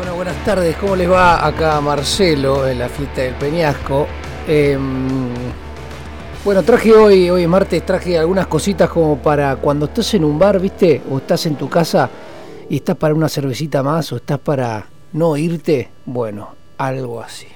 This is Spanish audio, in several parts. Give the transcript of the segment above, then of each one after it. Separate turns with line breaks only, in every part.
Bueno, buenas tardes. ¿Cómo les va acá Marcelo en la fiesta del Peñasco? Em, bueno, traje hoy, hoy es martes, traje algunas cositas como para cuando estás en un bar, ¿viste? O estás en tu casa y estás para una cervecita más o estás para no irte. Bueno, algo así.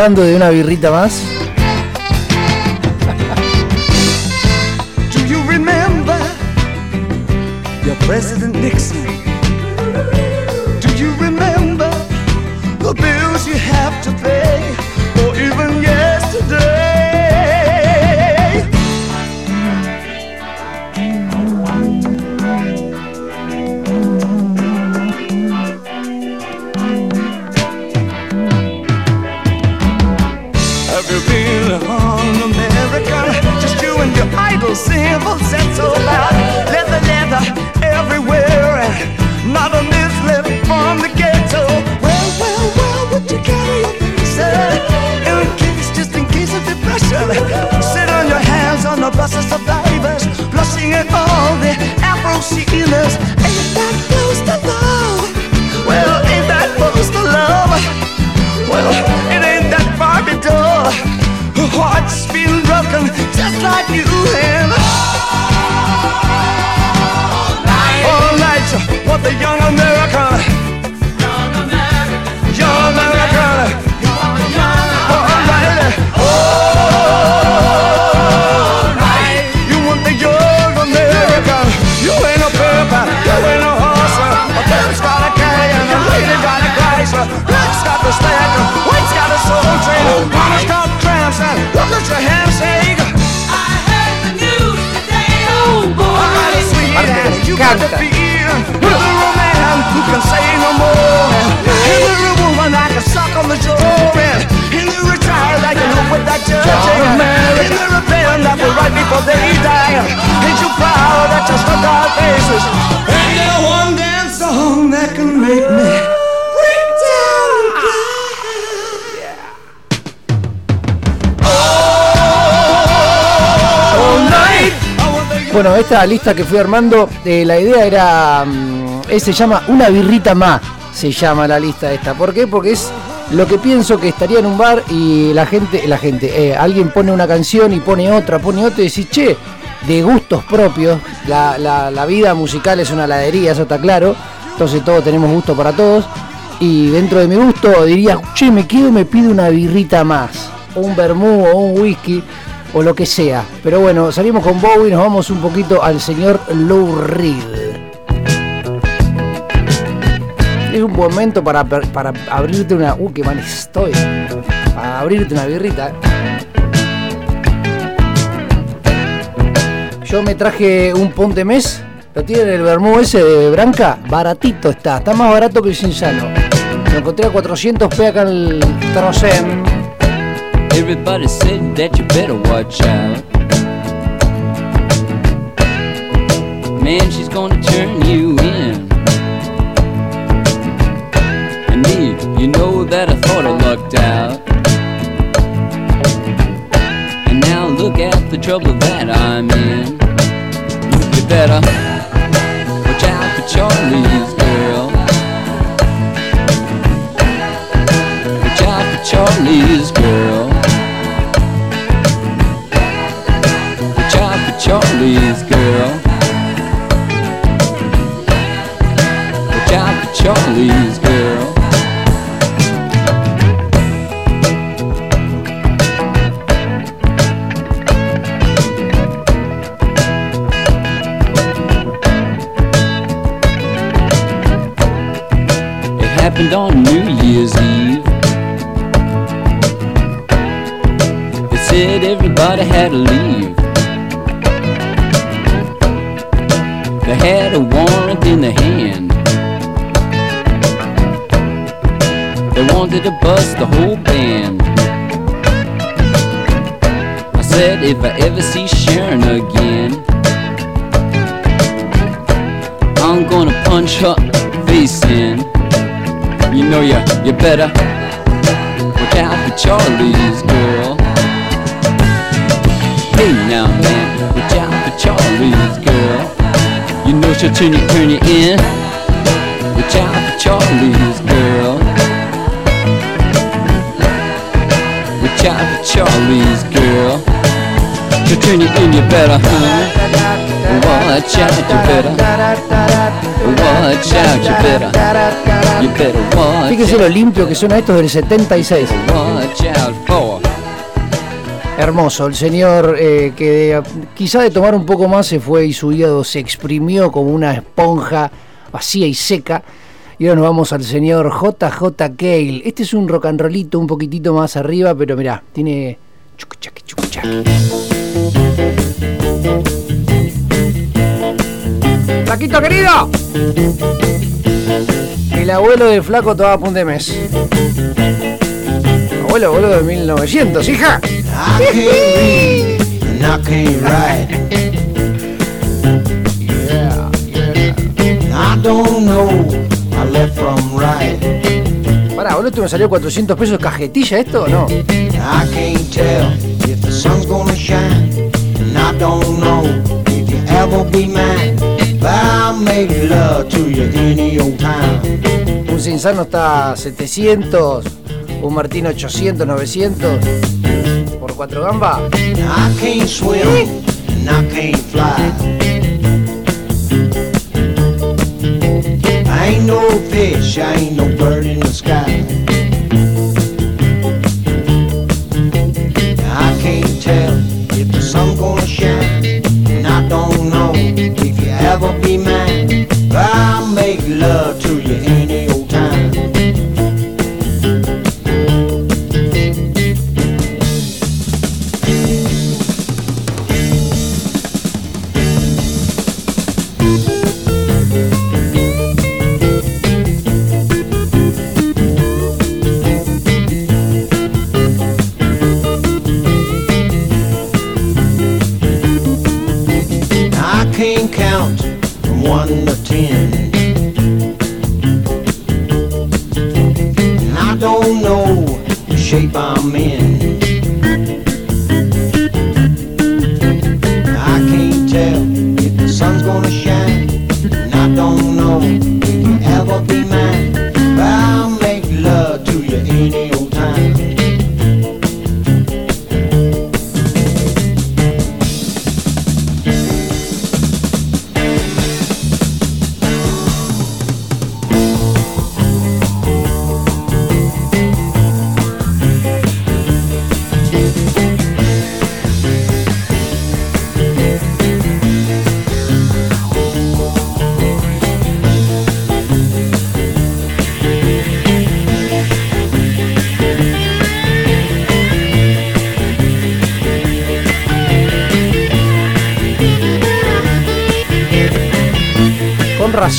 Hablando de una birrita más.
Do you remember your President Nixon? Leather, leather everywhere, and left from the ghetto. Well, well, well, would you carry? In case, just in case of depression. Sit on your hands on the bus of survivors, blushing at all the Afro. Ain't that love? Well, ain't that love? Well, ain't that. Her heart's been broken just like you faces? And I will write me they die. Ain't you're one dance song that can make me
Bueno, esta lista que fui armando, eh, la idea era. mm, se llama Una birrita más. Se llama la lista esta. ¿Por qué? Porque es lo que pienso que estaría en un bar y la gente, la gente, eh, alguien pone una canción y pone otra, pone otra y decís, che, de gustos propios. La, la- la vida musical es una heladería, eso está claro. Entonces todos tenemos gusto para todos. Y dentro de mi gusto diría, che, me quedo me pido una birrita más. Un vermú o un whisky o lo que sea. Pero bueno, salimos con Bowie nos vamos un poquito al señor Lou Reed. Es un momento para, para abrirte una... Uh, qué mal estoy. Para abrirte una birrita. eh. Yo me traje un ponte mes. Lo tienen el vermú ese de Branca. Baratito está. Está más barato que el Cinsano. Lo encontré a 400 p acá en el Trocen.
Everybody said that you better watch out. Man, she's gonna turn you in. And me, you know that I thought I lucked out. And now look at the trouble that I'm in. You better watch out for Charlie's girl. Watch out for Charlie's girl. Charlie's girl. Watch out for Charlie's girl. It happened on New Year's Eve. They said everybody had to leave. Had a warrant in their hand. They wanted to bust the whole band. I said if I ever see Sharon again, I'm gonna punch her face in. You know you you better watch out for Charlie's girl. Hey now man, watch out for Charlie's girl. She'll turn you turn you in. Watch out for Charlie's girl. Watch out for Charlie's girl. She'll turn you in, you better, huh? Watch out, you better. Watch out, you better. You better watch
Fíjese lo limpio que son estos del 76.
Watch out for.
Hermoso, el señor eh, que quizá de tomar un poco más se fue y su hígado se exprimió como una esponja vacía y seca. Y ahora nos vamos al señor JJ Cale. Este es un rock and rollito un poquitito más arriba, pero mirá, tiene chucuchaqui, chucuchaqui. Flaquito querido. El abuelo de flaco tomaba punta de mes. Abuelo, abuelo de 1900, hija.
I and I can't write. Yeah, yeah. I don't know my left from right.
Pará, boludo, ¿esto me salió 400 pesos cajetilla esto o no?
I can't tell if the sun's gonna shine. And I don't know if you ever be mine. I'll make love to you any old time.
Un Cinsano está a 700, un Martín 800, 900. Por 4 gambas.
I can't swim and I can't fly. I ain't no fish, I ain't no bird in the sky. I can't tell if the sun gonna shine, and I don't know if you ever be mine. But I'll make love don't know if you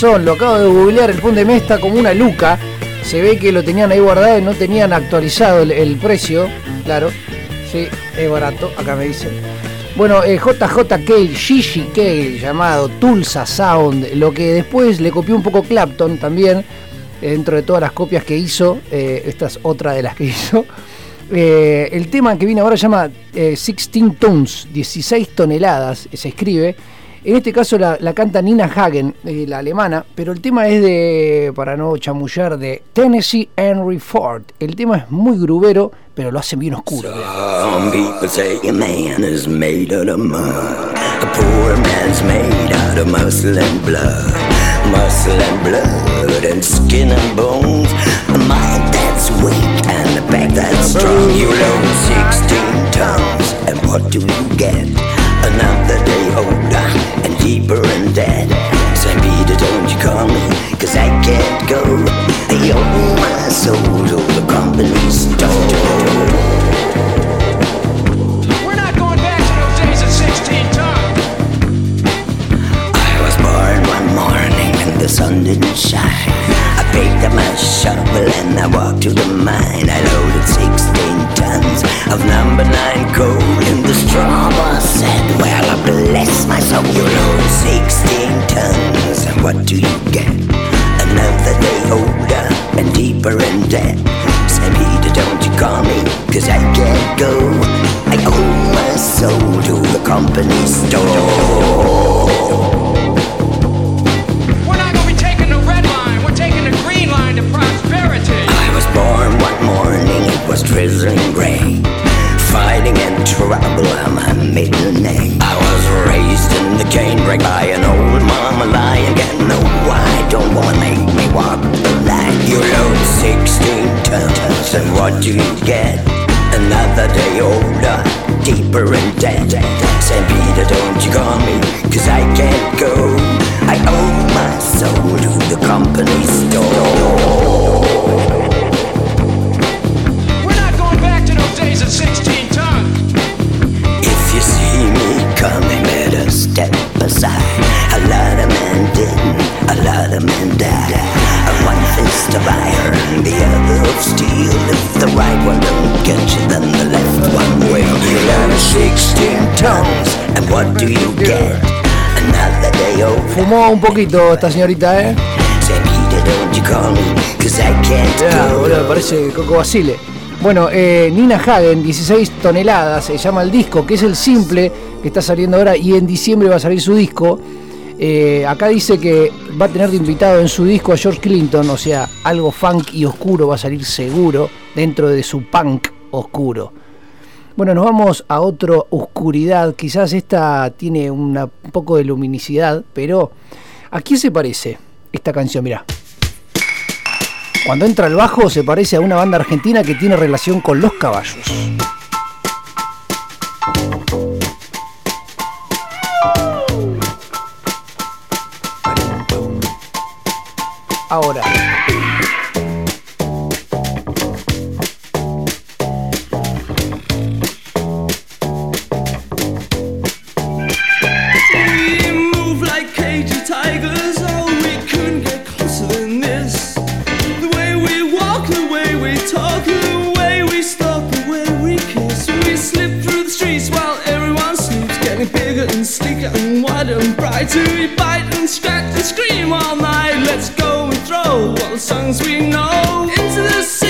lo acabo de googlear, el Pon de Me está como una luca. Se ve que lo tenían ahí guardado y no tenían actualizado el, precio. Claro, sí, es barato, acá me dicen. Bueno, eh, JJ Cale, Gigi llamado Tulsa Sound, lo que después le copió un poco Clapton también, dentro de todas las copias que hizo, eh, esta es otra de las que hizo. Eh, el tema que viene ahora se llama eh, 16 Tons, 16 toneladas, se escribe. En este caso la, canta Nina Hagen, eh, la alemana, pero el tema es de, para no chamullar, de Tennessee Henry Ford. El tema es muy grubero, pero lo hace bien oscuro.
Some people say a man is made out of mud. A poor man's made out of muscle and blood. Muscle and blood and skin and bones. A mind that's weak and a back that's strong. You load 16 tons, and what do you get? Another day and deeper in debt. St. Peter, don't you call me, cause I can't go. I owe my soul to the company store.
We're not going back to those days of 16 tons.
I was born one morning when the sun didn't shine. Picked up my shovel and I walked to the mine. I loaded 16 tons of number nine coal in the straw. Boss said, Well, I bless my soul. You load 16 tons, and what do you get? Another day older and deeper in debt. St. Peter, don't you call me, cause I can't go. I owe my soul to the company store.
Prosperity.
I was born one morning, it was drizzling rain. Fighting and trouble are my middle name. I was raised in the canebrake by an old mama lion. Got no I don't wanna make me walk the line. You load 16 tons, and what do you get? Another day older, deeper in debt. St. Peter, don't you call me, cause I can't go. I owe my soul to the company store.
Back to those days of 16 tons.
If you see me coming, better step aside. A lot of men didn't, a lot of men died. A one fist of iron, the other of steel. If the right one don't get you, then the left one will. You learn 16 tons, and what do you get? Another day over.
Fumó un poquito esta señorita, ¿eh?
Say, Peter, don't you call me, cause I can't
Ya, boludo,
go.
parece Coco Basile. Bueno, eh, Nina Hagen, 16 toneladas, se llama el disco, que es el simple que está saliendo ahora y en diciembre va a salir su disco. Eh, acá dice que va a tener de invitado en su disco a George Clinton, o sea, algo funk y oscuro va a salir seguro dentro de su punk oscuro. Bueno, nos vamos a otra oscuridad, quizás esta tiene un poco de luminicidad, pero ¿a quién se parece esta canción? Mirá. Cuando entra el bajo se parece a una banda argentina que tiene relación con los caballos. Ahora.
And wider to. Bite and scratch and scream all night. Let's go and throw all the songs we know into the sea.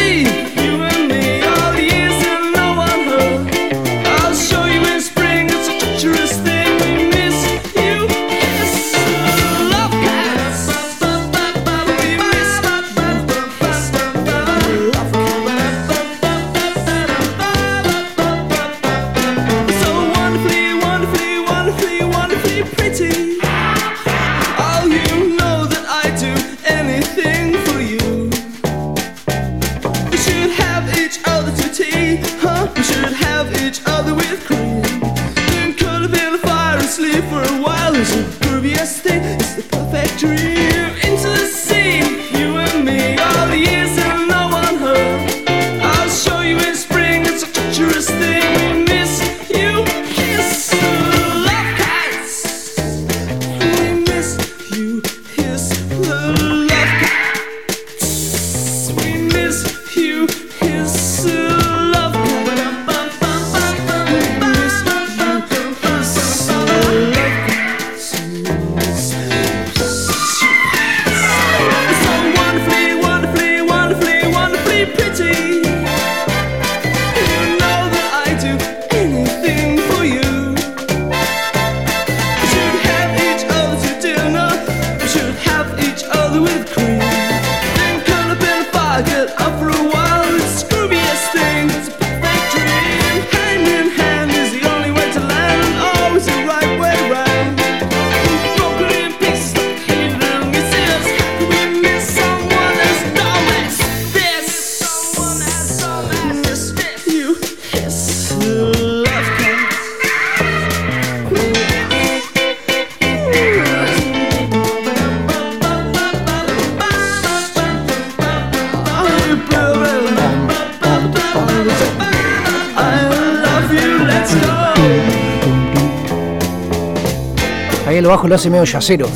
Bajo lo hace medio yacero.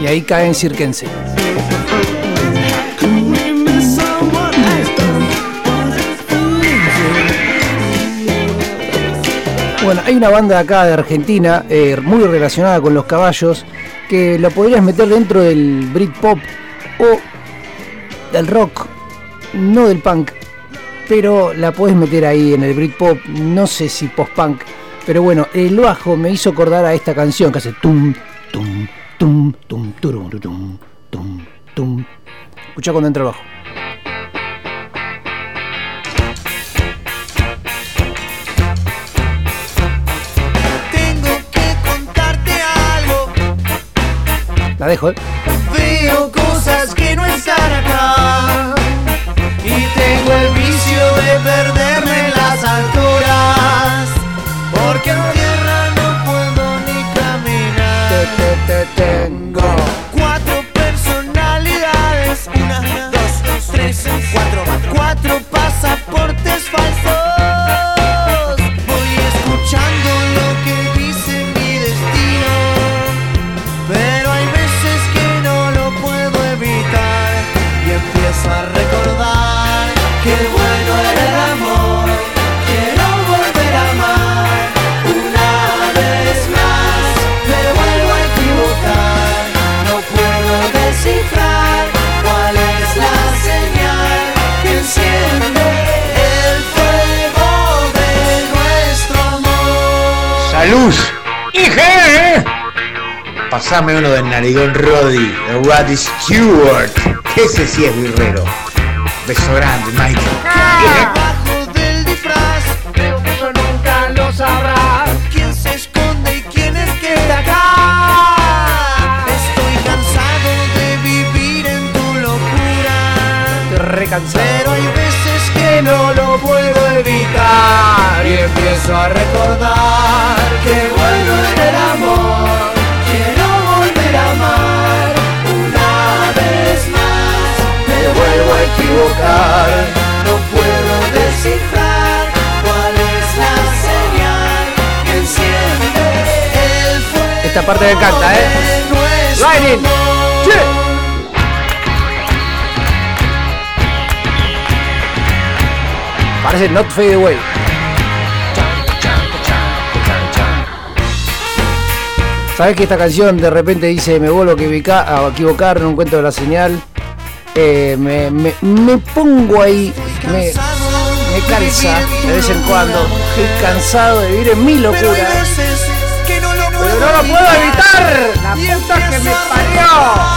Y ahí cae en cirquense. Bueno, hay una banda acá de Argentina eh, muy relacionada con los caballos que lo podrías meter dentro del Britpop o del rock, no del punk, pero la podés meter ahí en el Britpop, no sé si post-punk, pero bueno, el bajo me hizo acordar a esta canción que hace tum, tum, tum, tum, turum, turum, tum, tum. Escucha cuando entra el bajo.
Tengo que contarte algo.
La dejo, ¿eh?
Veo cosas que no están acá. Y tengo el vicio de perderme en las alturas. Porque en tierra no puedo ni caminar. Tengo cuatro personalidades. Una, dos, tres, cuatro. Cuatro pasaportes falsos.
¡Salud! ¡Hija! Pasame uno del narigón Roddy, de Rod Stewart. Que ese sí es guerrero. Beso grande, Michael.
Debajo del disfraz, creo que eso nunca lo sabrás. ¿Quién se esconde y quién es que está acá? Estoy cansado de vivir en tu locura. Y empiezo a recordar que bueno era el amor. Quiero volver a amar una vez más. Me vuelvo a equivocar. No puedo descifrar cuál es la señal que enciende el fuego.
Esta parte me encanta, ¿eh? Lightning. Parece Not Fade Away. ¿Sabes que esta canción de repente dice me vuelvo a equivocar, no encuentro la señal? Eh, me, me- me pongo ahí, me, me cansa de vez en cuando. Estoy cansado de vivir en mi locura. Pero no lo puedo evitar. La puta que me parió.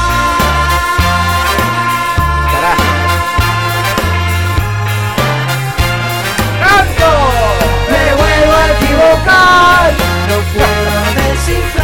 Me vuelvo a equivocar. No puedo descifrar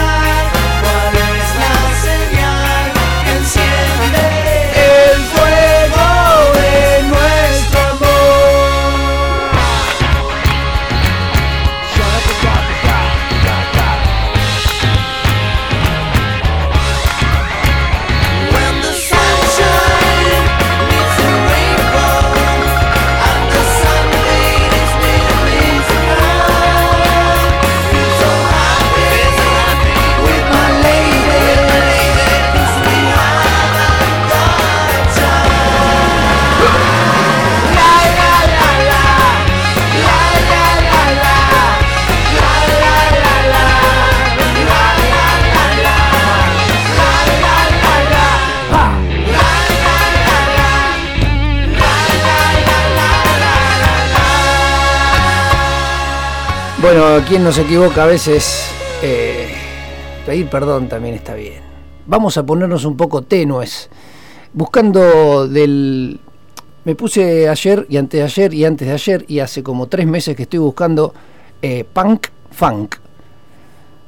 Bueno, quien no se equivoca a veces, eh, pedir perdón también está bien. Vamos a ponernos un poco tenues, buscando del... Me puse ayer y antes de ayer y antes de ayer y hace como tres meses que estoy buscando eh, punk funk.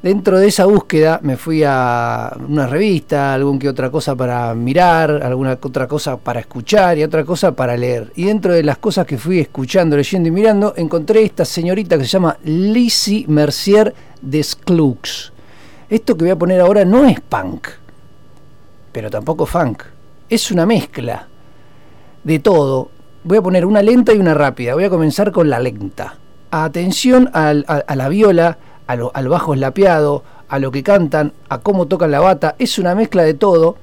Dentro de esa búsqueda me fui a una revista, algún que otra cosa para mirar, alguna otra cosa para escuchar y otra cosa para leer. Y dentro de las cosas que fui escuchando, leyendo y mirando, encontré esta señorita que se llama Lizzie Mercier Desclux. Esto que voy a poner ahora no es punk, pero tampoco funk. Es una mezcla de todo voy a poner una lenta y una rápida. Voy a comenzar con la lenta. Atención a la viola, a lo- al bajo eslapeado, a lo que cantan, a cómo tocan la bata. Es una mezcla de todo,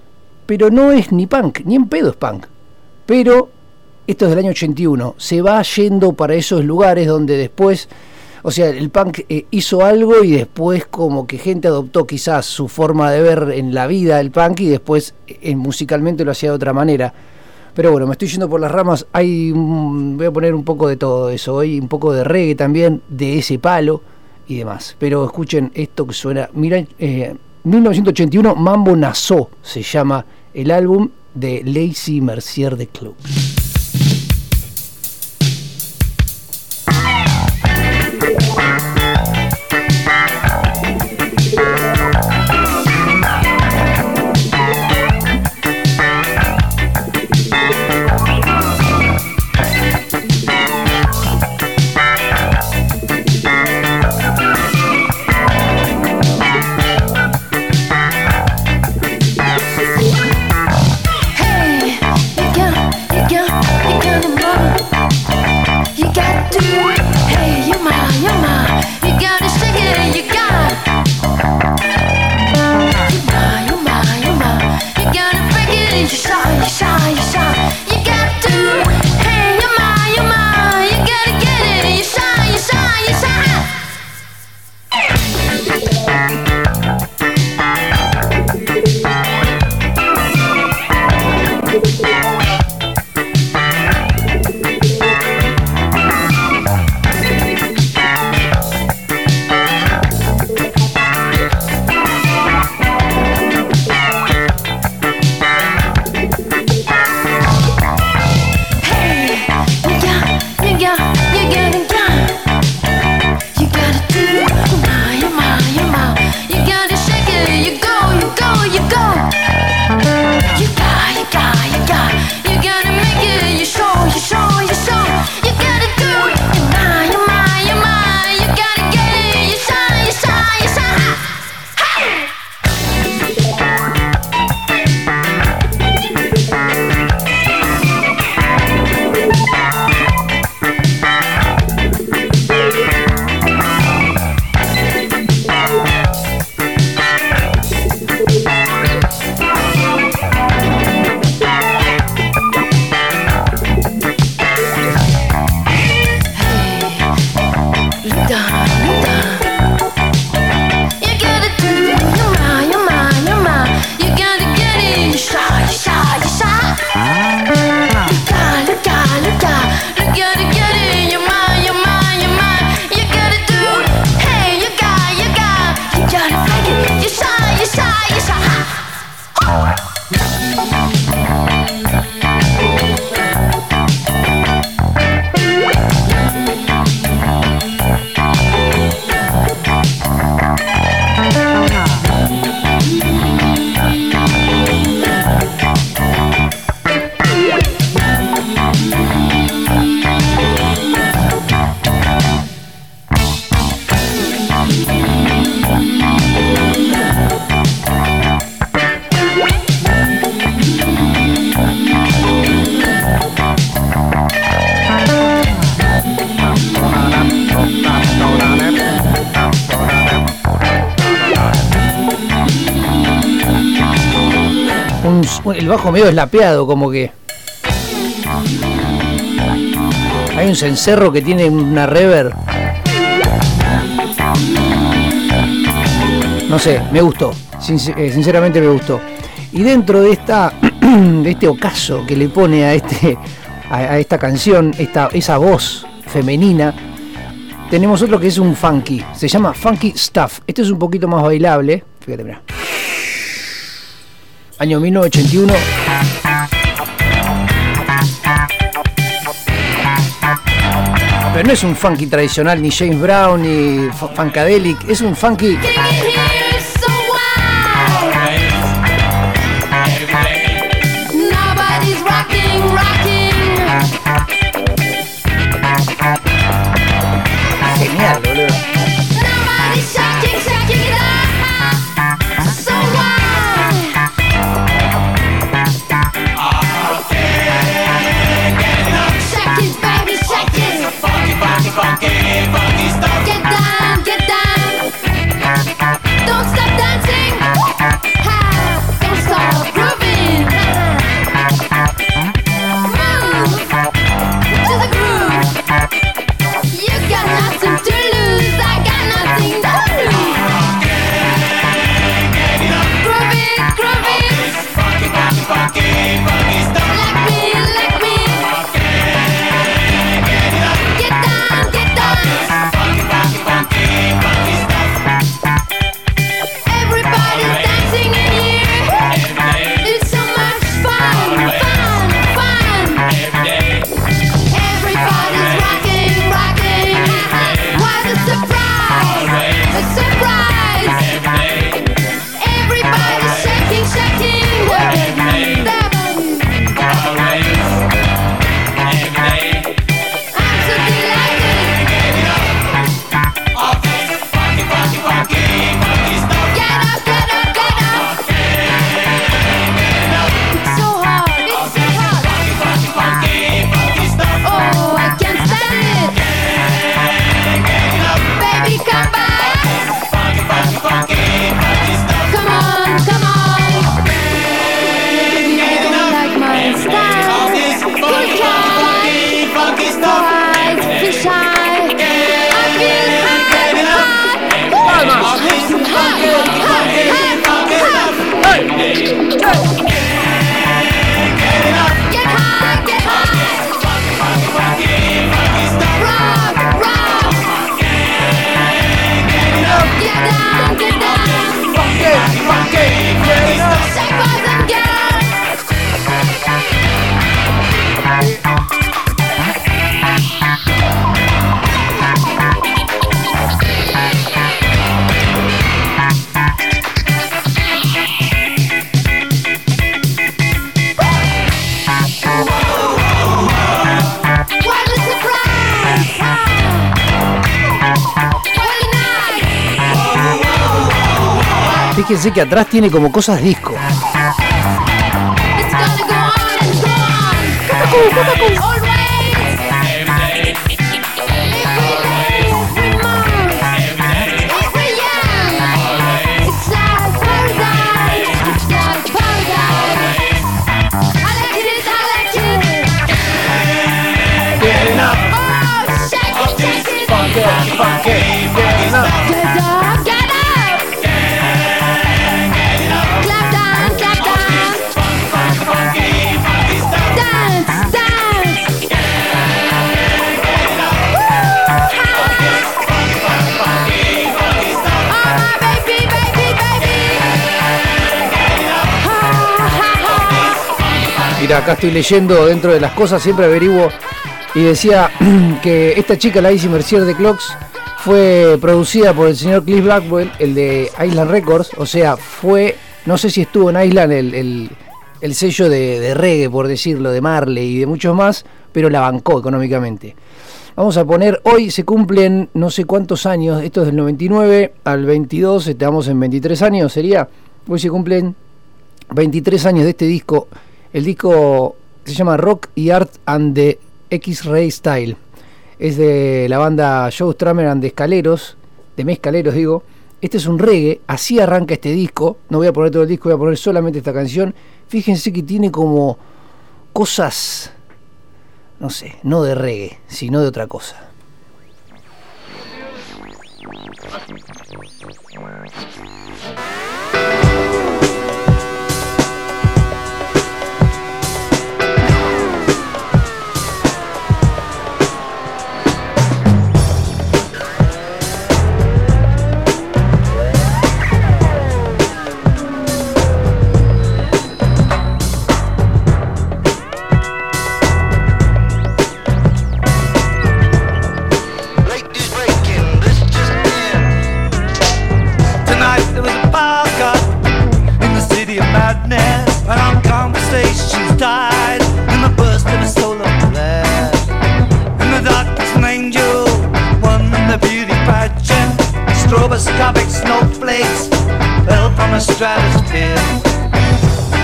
pero no es ni punk, ni en pedo es punk. Pero esto es del año 81. Se va yendo para esos lugares donde después, o sea, el punk eh, hizo algo y después como que gente adoptó quizás su forma de ver en la vida el punk y después eh, musicalmente lo hacía de otra manera. Pero bueno, me estoy yendo por las ramas. Hay, voy a poner un poco de todo eso hoy, un poco de reggae también, de ese palo y demás. Pero escuchen esto que suena. Mira, eh, 1981, Mambo Nassau se llama el álbum de Lazy Mercier de Club. Bajo medio eslapeado, como que. Hay un cencerro que tiene una reverb. No sé, me gustó. Eh, sinceramente me gustó. Y dentro de esta de este ocaso que le pone a este a esta canción, esta, esa voz femenina, tenemos otro que es un funky. Se llama Funky Stuff. Este es un poquito más bailable. Año 1981. Pero no es un funky tradicional, ni James Brown, ni fu- Funkadelic. Es un funky fíjense que atrás tiene como cosas disco. Acá estoy leyendo dentro de las cosas, siempre averiguo y decía que esta chica, la Issy Mercier de Clocks, fue producida por el señor Cliff Blackwell, el de Island Records, o sea, fue, no sé si estuvo en Island el, el- el sello de, de reggae, por decirlo, de Marley y de muchos más, pero la bancó económicamente. Vamos a poner, hoy se cumplen no sé cuántos años, esto es del 99 al 22, estamos en 23 años, sería, hoy se cumplen 23 años de este disco. El disco se llama Rock y Art and the X-Ray Style. Es de la banda Joe Strummer and the Escaleros, de Mezcaleros digo. Este es un reggae, así arranca este disco. No voy a poner todo el disco, voy a poner solamente esta canción. Fíjense que tiene como cosas, no sé, no de reggae, sino de otra cosa.
Stroboscopic snowflakes fell from a stratosphere,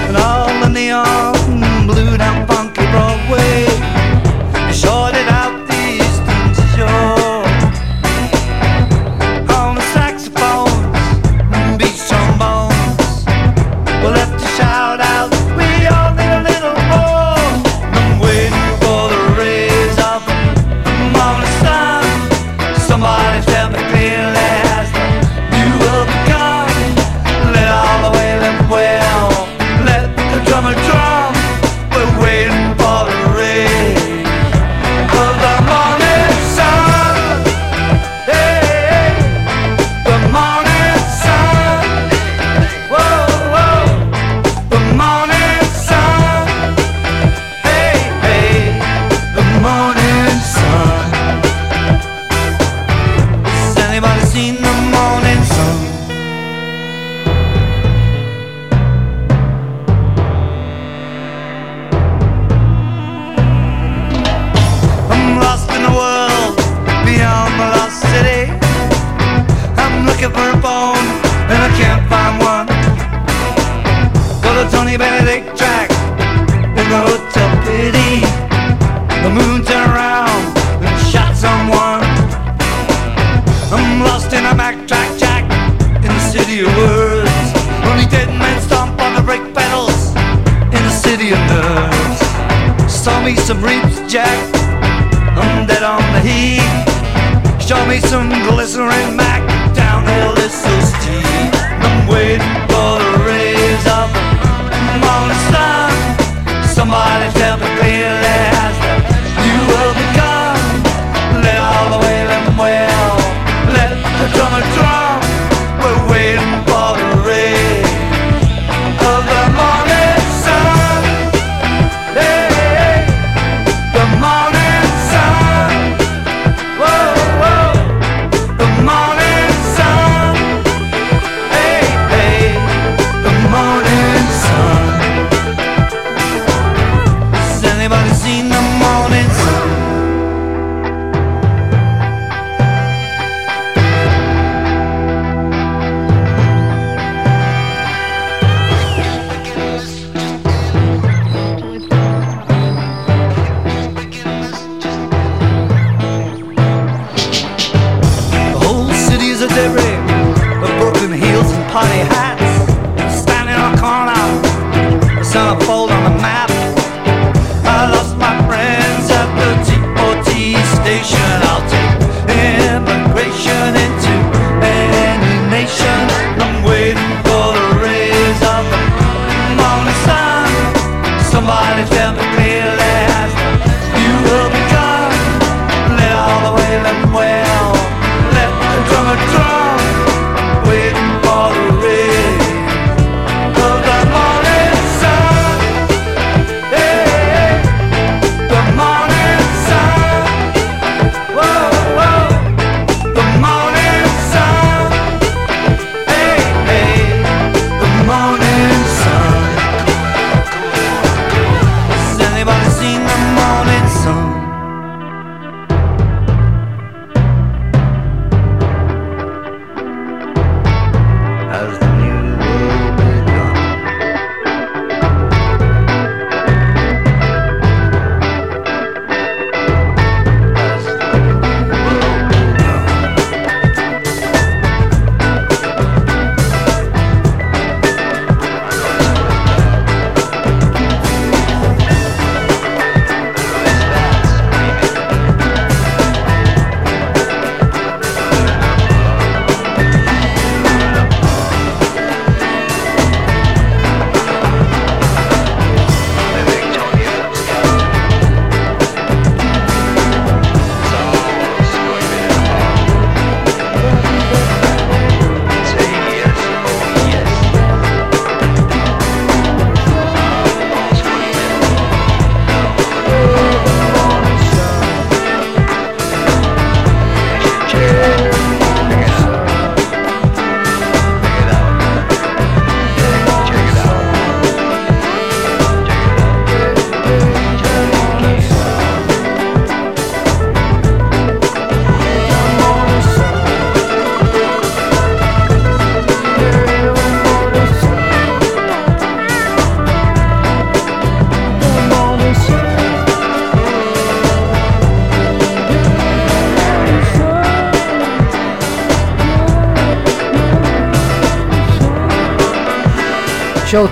and all the neon blew down funky Broadway.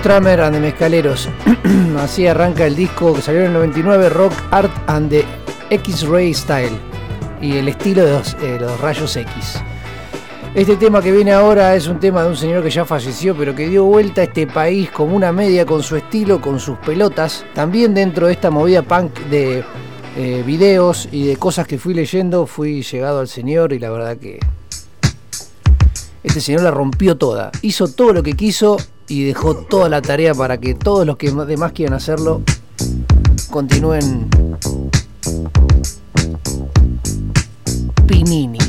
Stramer and the Mezcaleros. Así arranca el disco que salió en el 99, Rock Art and the X-Ray Style. Y el estilo de los, eh, los rayos X. Este tema que viene ahora es un tema de un señor que ya falleció, pero que dio vuelta a este país como una media con su estilo, con sus pelotas. También dentro de esta movida punk de eh, videos y de cosas que fui leyendo, fui llegado al señor y la verdad que este señor la rompió toda. Hizo todo lo que quiso y dejó toda la tarea para que todos los que demás quieran hacerlo continúen. Pinini.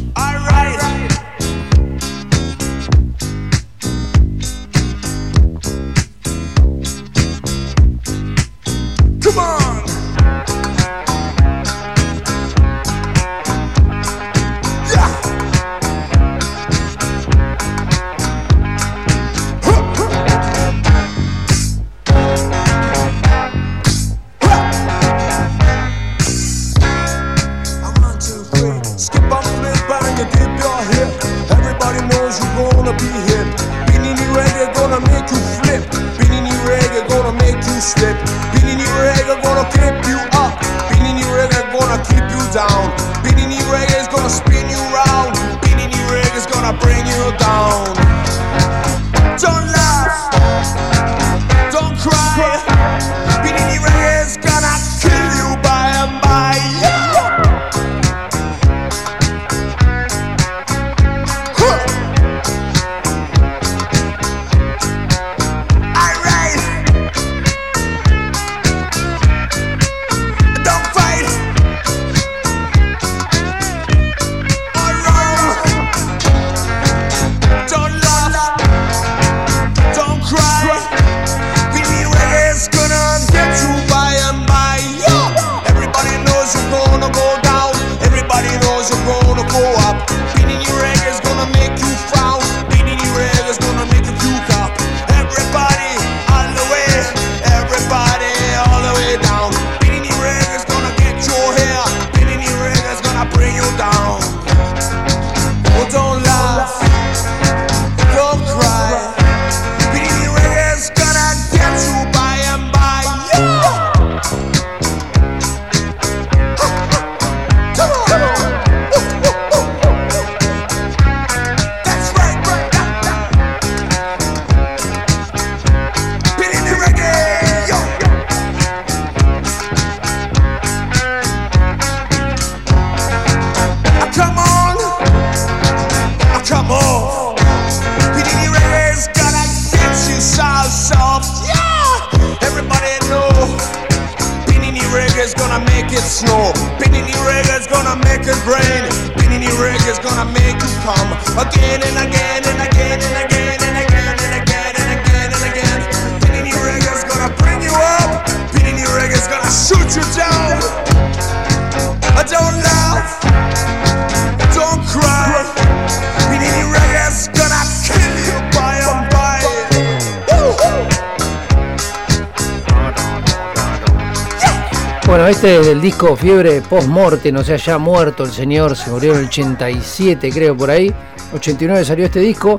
Del disco Fiebre Post-Mortem, o sea, ya muerto el señor, se murió en el 87, creo, por ahí. 89 salió este disco.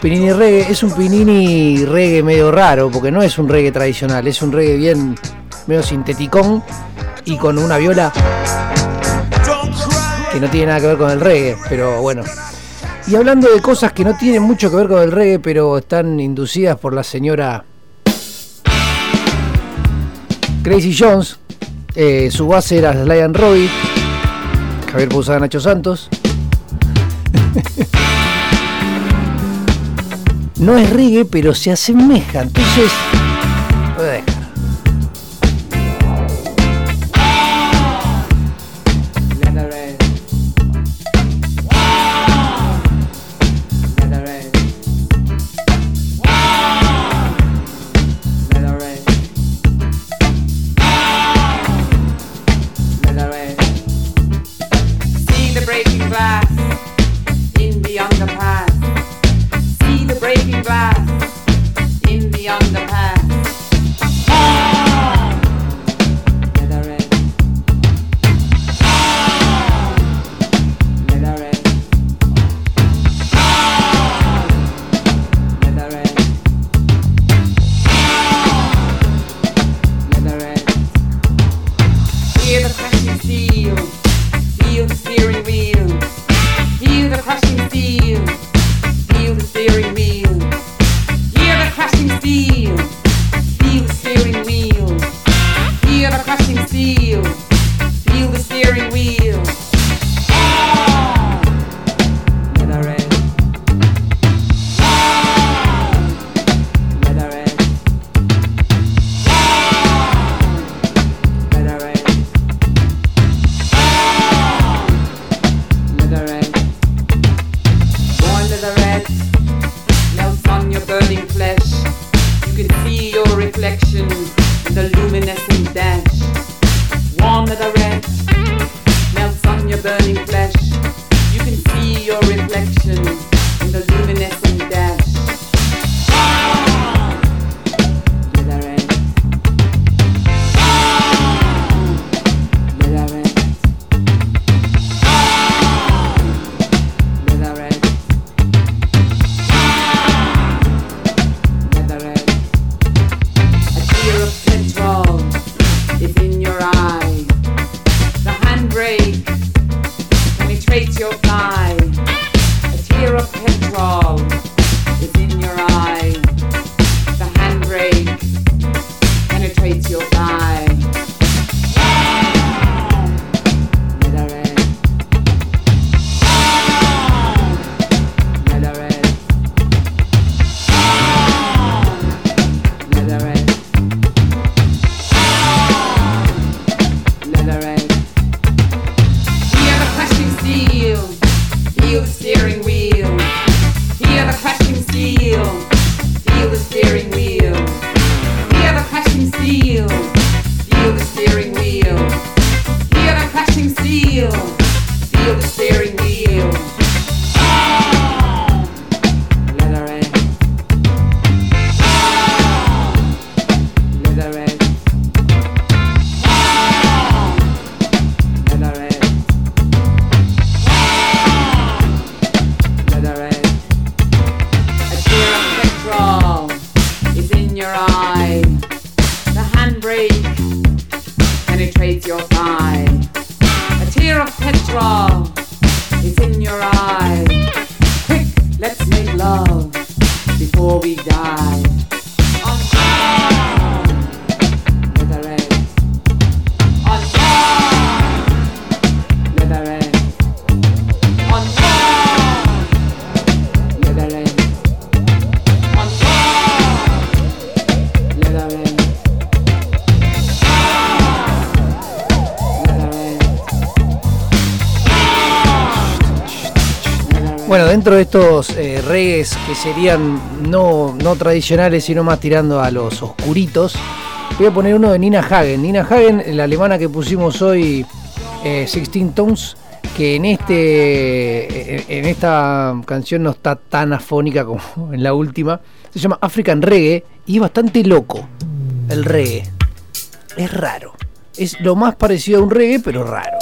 Pinini Reggae es un Pinini reggae medio raro, porque no es un reggae tradicional, es un reggae bien medio sinteticón y con una viola que no tiene nada que ver con el reggae, pero bueno. Y hablando de cosas que no tienen mucho que ver con el reggae, pero están inducidas por la señora Crazy Jones, eh, su base era and Robbie, Javier Pousada Nacho Santos. no es reggae, pero se asemeja, entonces.
que serían no, no tradicionales, sino más tirando a los oscuritos. Voy a poner uno de Nina Hagen. Nina Hagen, la alemana que pusimos hoy, eh, 16 Tones, que en, este, eh, en esta canción no está tan afónica como en la última. Se llama African Reggae y es bastante loco el reggae. Es raro. Es lo más parecido a un reggae, pero raro.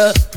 Yeah.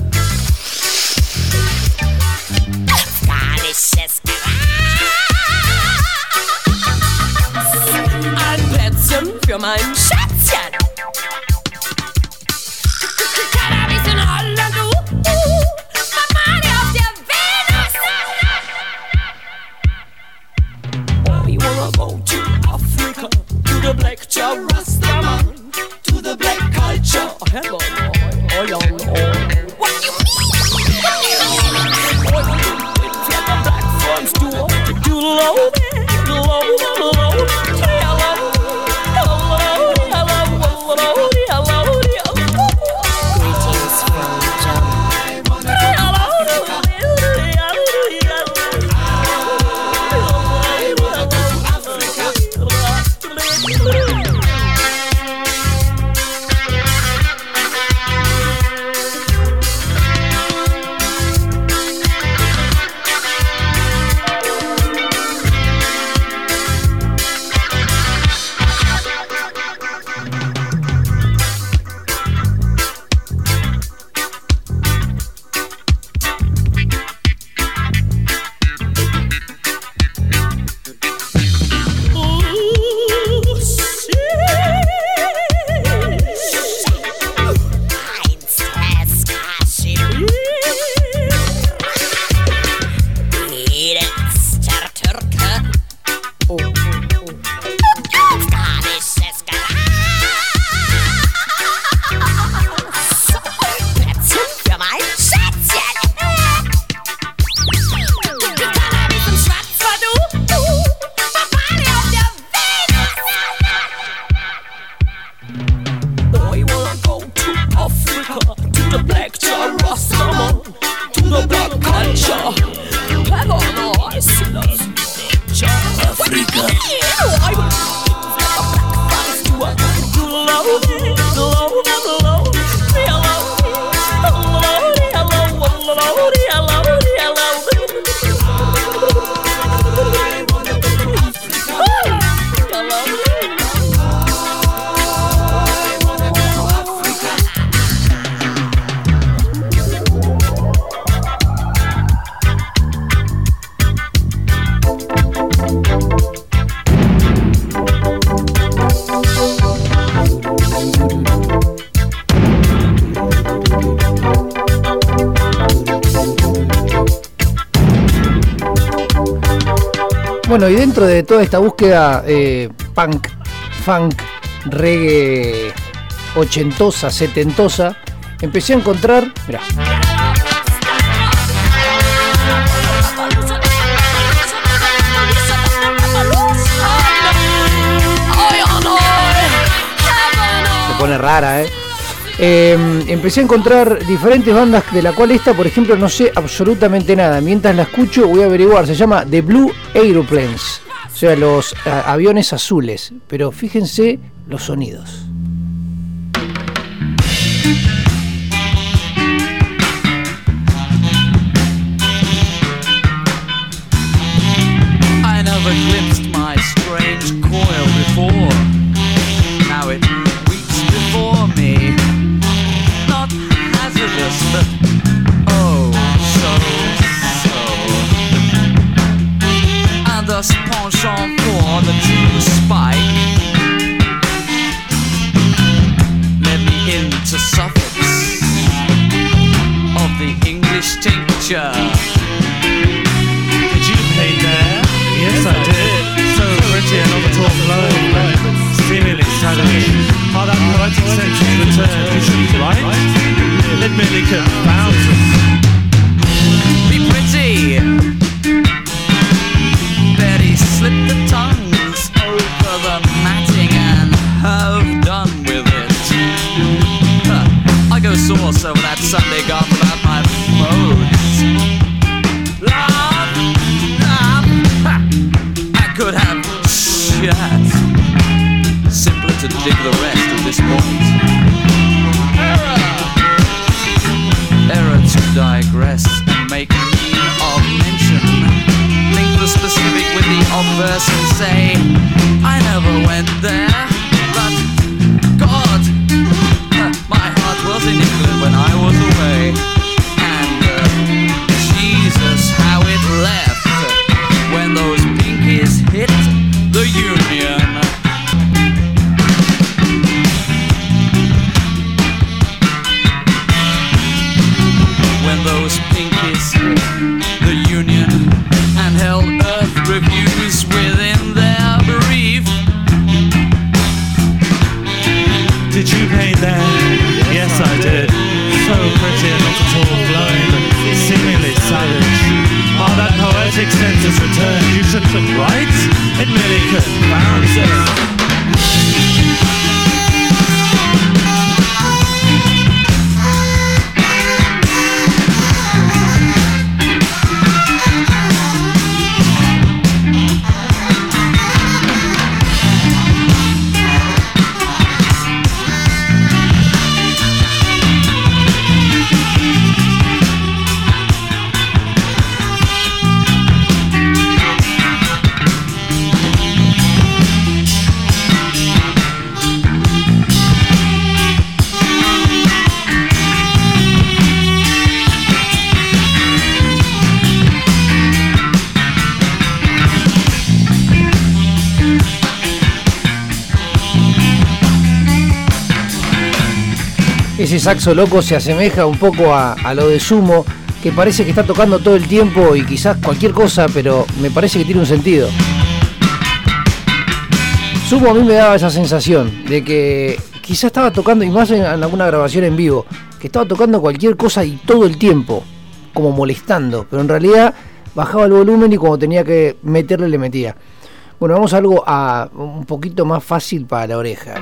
De toda esta búsqueda eh, punk, funk, reggae, ochentosa, setentosa, empecé a encontrar. Mirá. Se pone rara, ¿eh? Eh, empecé a encontrar diferentes bandas de la cual esta, por ejemplo, no sé absolutamente nada. Mientras la escucho voy a averiguar. Se llama The Blue Aeroplanes. O sea, los aviones azules. Pero fíjense los sonidos.
Penchant for the true spike led me into suffix of the English tincture.
Did you pay there? Yes, I did. So pretty and not at all blown. Seemingly savage. How that poetic sense returned. You should right. It merely confounds us.
Be pretty. About my modes. Love, love, I could have chat. Simpler to dig the rest at this point. Error to digress and make mean of mention. Link the specific with the and say, I never went there, but
returned. You should be right.
Ese saxo loco se asemeja un poco a, lo de Sumo, que parece que está tocando todo el tiempo y quizás cualquier cosa, pero me parece que tiene un sentido. Sumo a mí me daba esa sensación de que quizás estaba tocando, y más en, alguna grabación en vivo, que estaba tocando cualquier cosa y todo el tiempo, como molestando, pero en realidad bajaba el volumen y cuando tenía que meterle le metía. Bueno, vamos a algo a, un poquito más fácil para la oreja.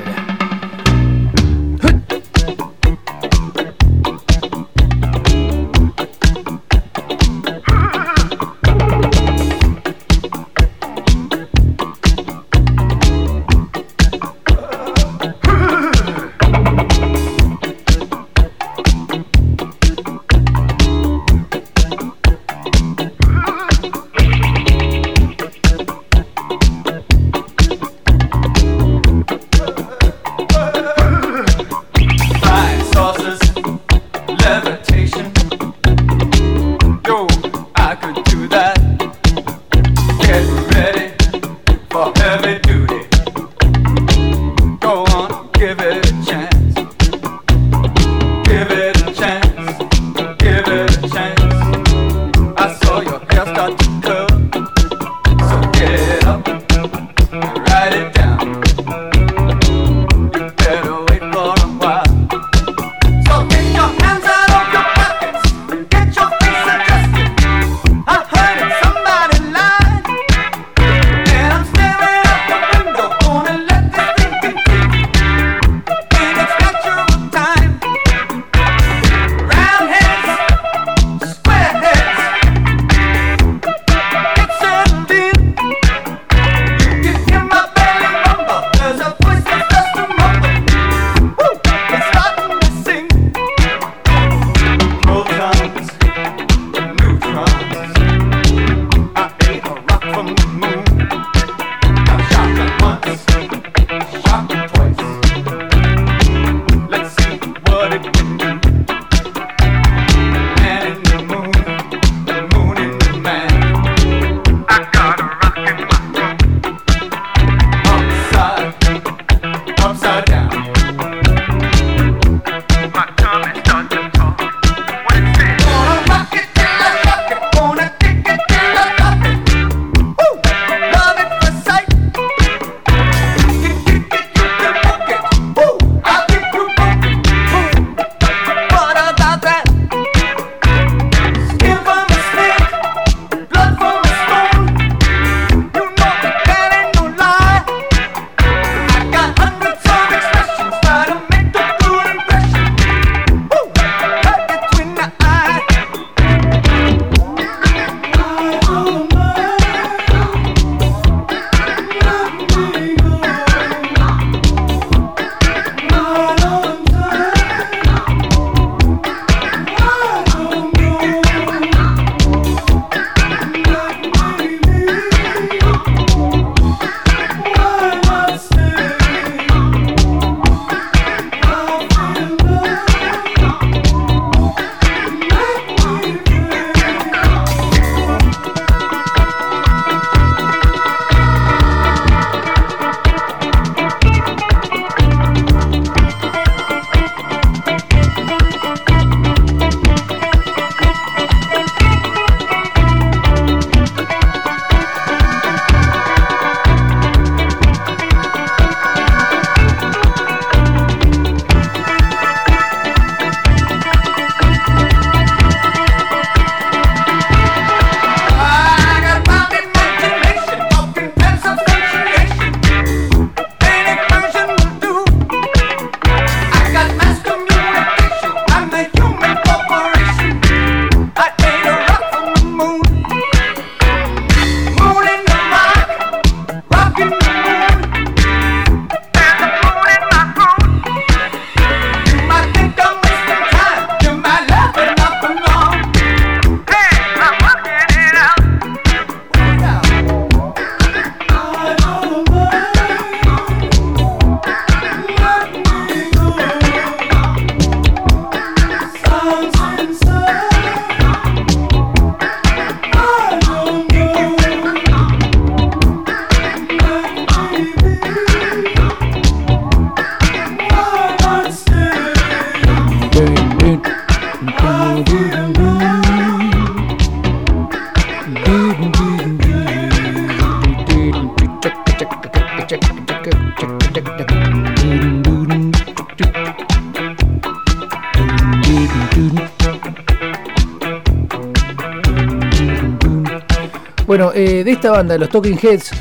Los Talking Heads,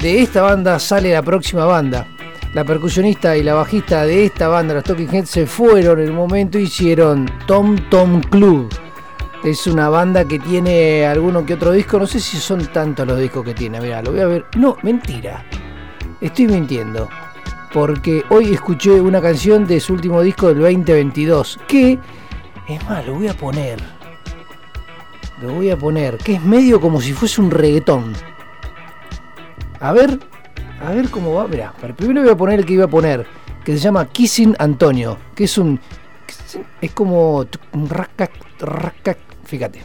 de esta banda sale la próxima banda. La percusionista y la bajista de esta banda, los Talking Heads, se fueron en el momento y hicieron Tom Tom Club. Es una banda que tiene alguno que otro disco. No sé si son tantos los discos que tiene. Mira, lo voy a ver. No, mentira. Estoy mintiendo. Porque hoy escuché una canción de su último disco del 2022. Que, es más, lo voy a poner. Lo voy a poner. Que es medio como si fuese un reggaetón. A ver, a ver cómo va. Mira, primero voy a poner el que iba a poner. Que se llama Kissing Antonio. Que es un. Es como. Fíjate.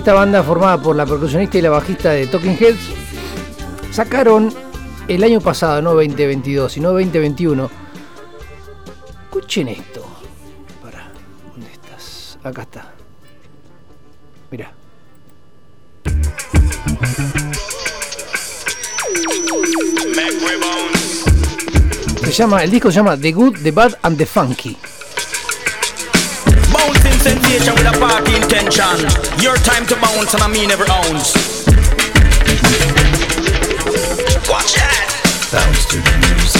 Esta banda formada por la percusionista y la bajista de Talking Heads sacaron el año pasado, no 2022, sino 2021. Escuchen esto. Para, ¿dónde estás? Acá está. Mira. Se llama, el disco se llama The Good, The Bad and The Funky.
Bouncing sensation with a party intention. Your time to bounce and I mean every ounce. Watch that.
Bounce to the music.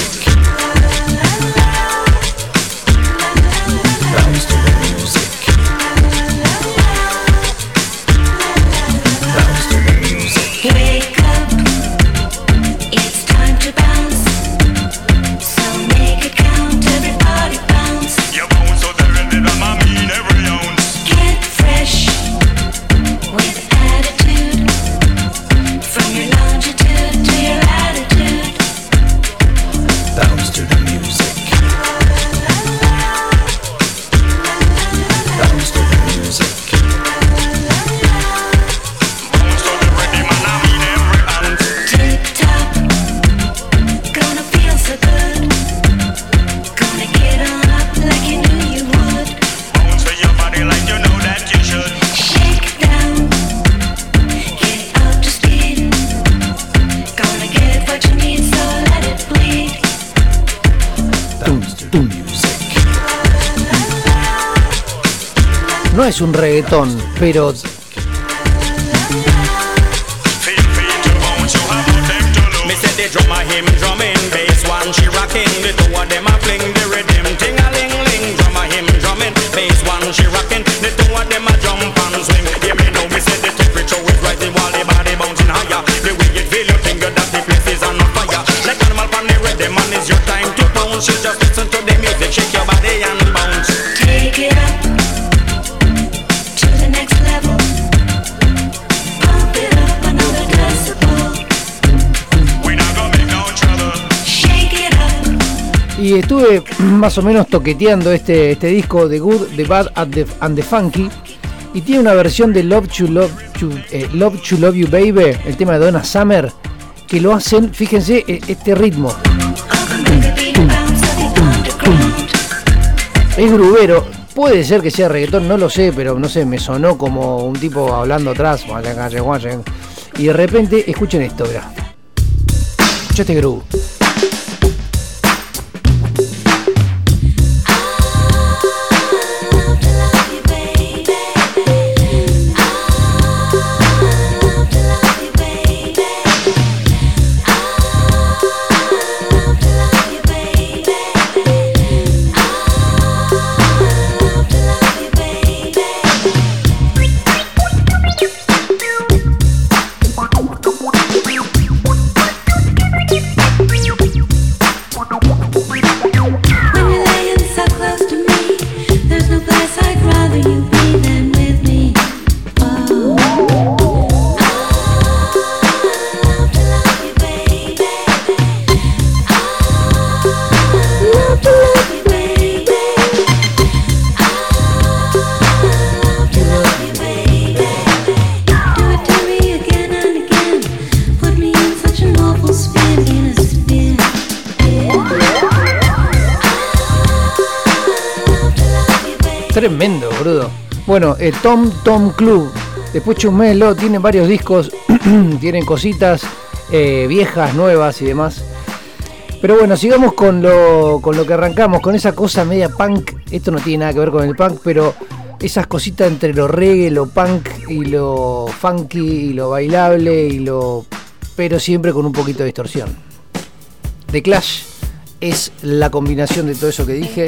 Es un reggaetón, pero estuve más o menos toqueteando este, este disco de Good, The Bad and the, Funky. Y tiene una versión de Love to Love, to, eh, Love to Love You Baby, el tema de Donna Summer, que lo hacen, fíjense, eh, este ritmo. Es grubero, puede ser que sea reggaetón, no lo sé, pero no sé, me sonó como un tipo hablando atrás. Y de repente, escuchen esto, mirá. Escucha este groove. Tremendo, brudo. Bueno, eh, Tom Tom Club. Después chumelo, tiene varios discos, tienen cositas eh, viejas, nuevas y demás. Pero bueno, sigamos con lo, con lo que arrancamos, con esa cosa media punk. Esto no tiene nada que ver con el punk, pero esas cositas entre lo reggae, lo punk y lo funky y lo bailable y lo. pero siempre con un poquito de distorsión. The Clash es la combinación de todo eso que dije.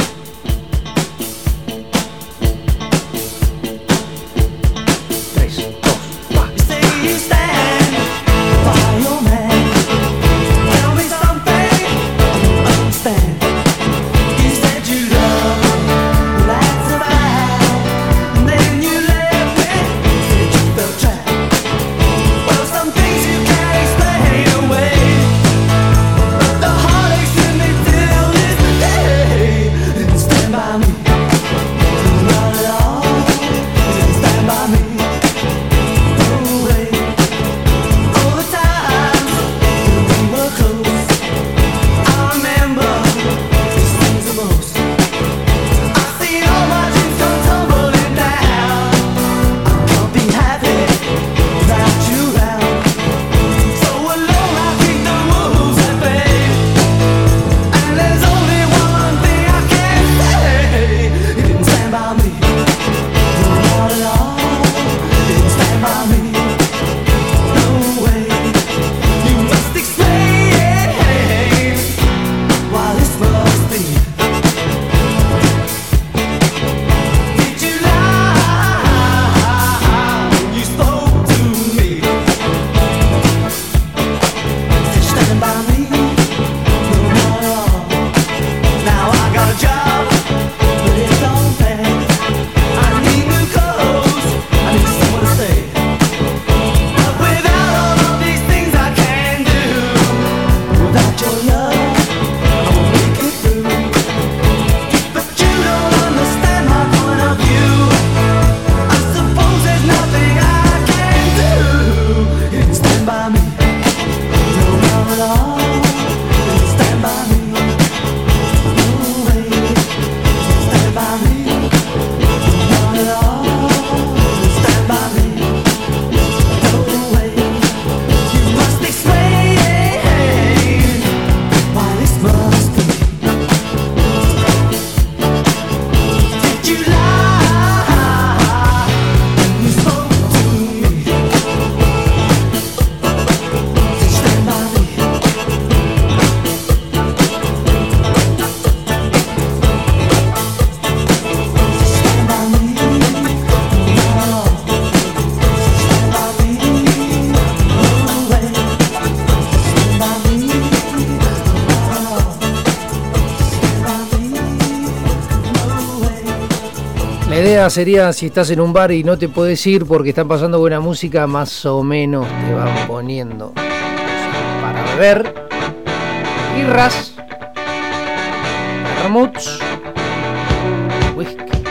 Sería si estás en un bar y no te puedes ir porque están pasando buena música, más o menos te van poniendo para beber. Birras, vermuts, whisky,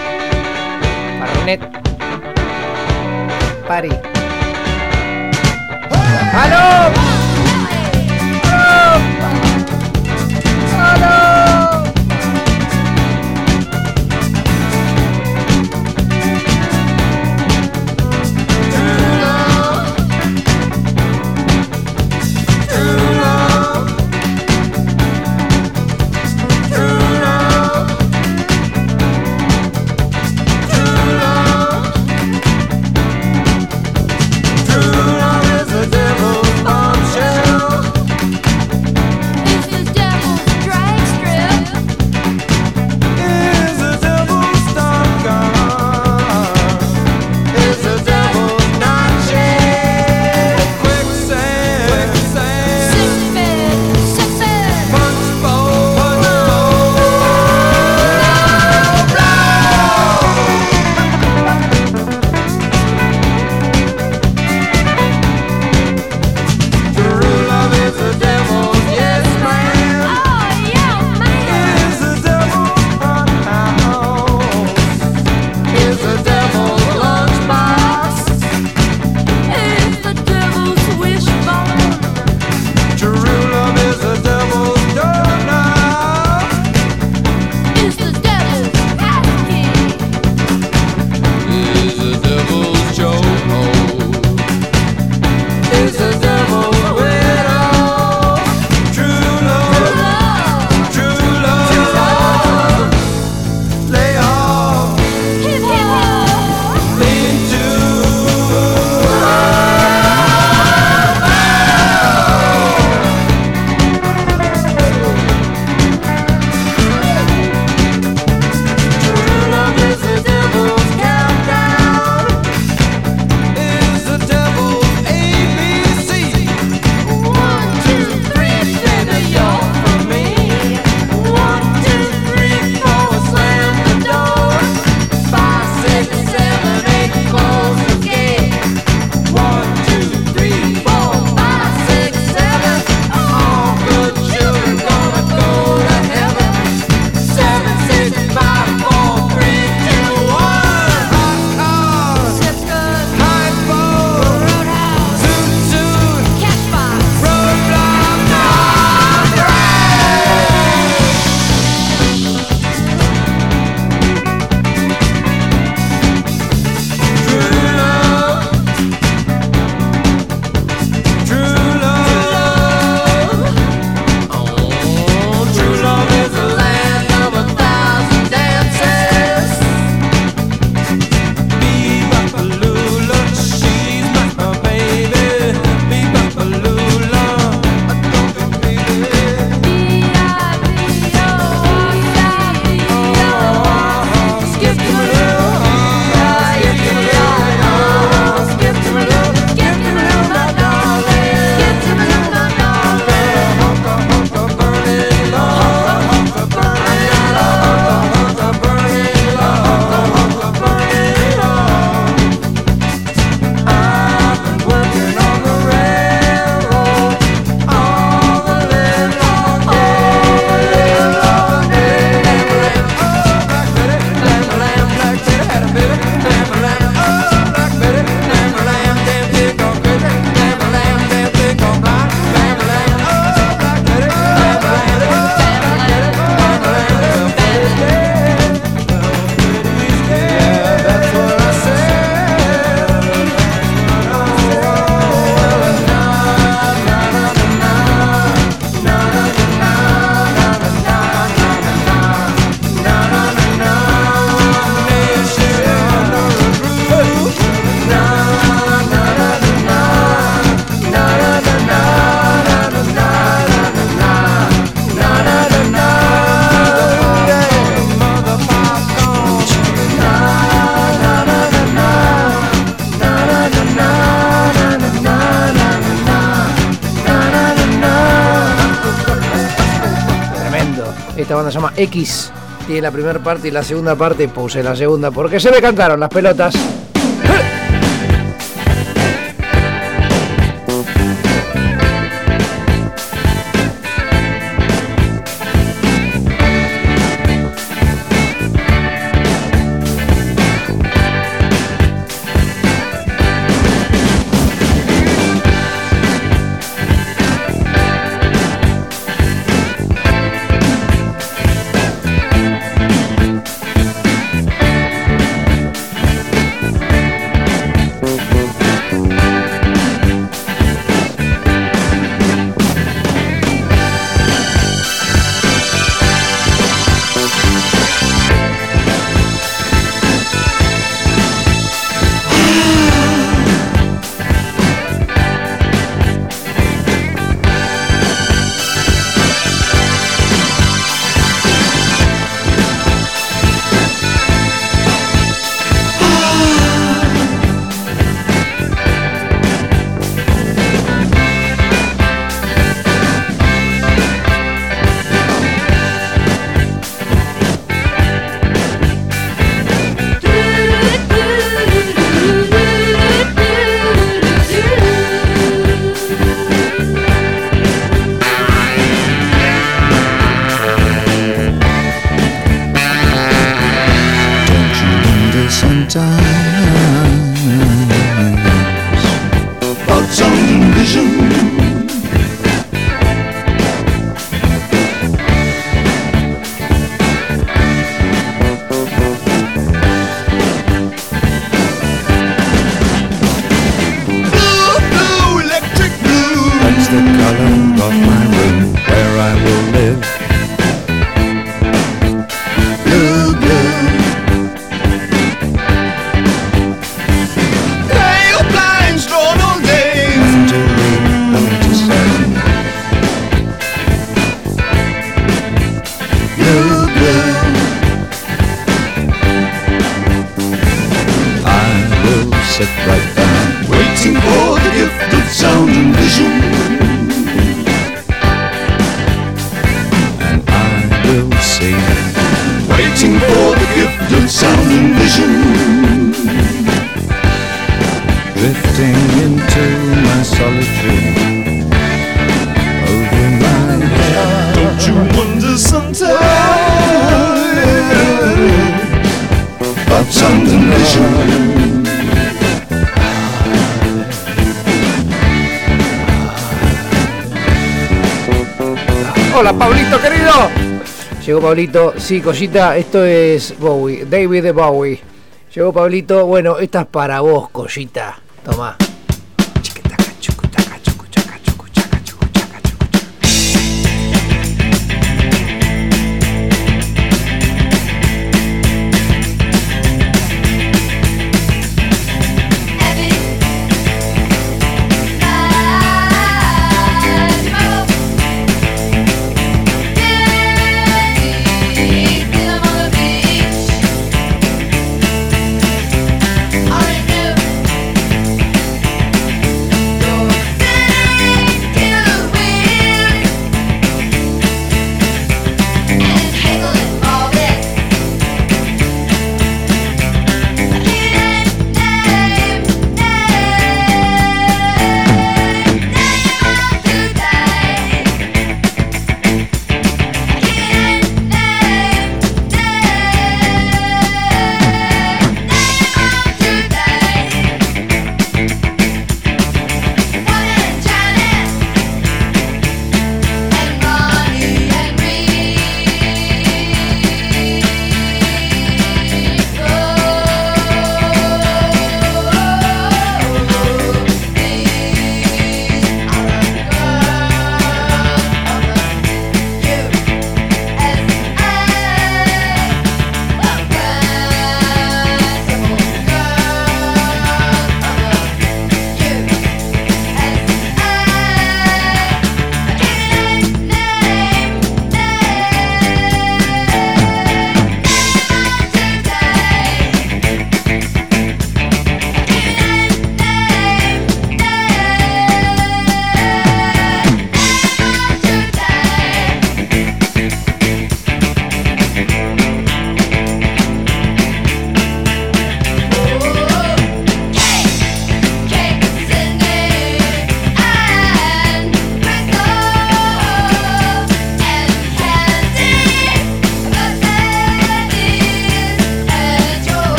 Fernet, party. ¡Aló! llama X.
Tiene la primera parte y la segunda parte. Puse la segunda porque se me cantaron las pelotas. Pablito. Sí, Collita, esto es Bowie, David de Bowie. Llegó Pablito, bueno, esta es para vos, Collita. Tomá.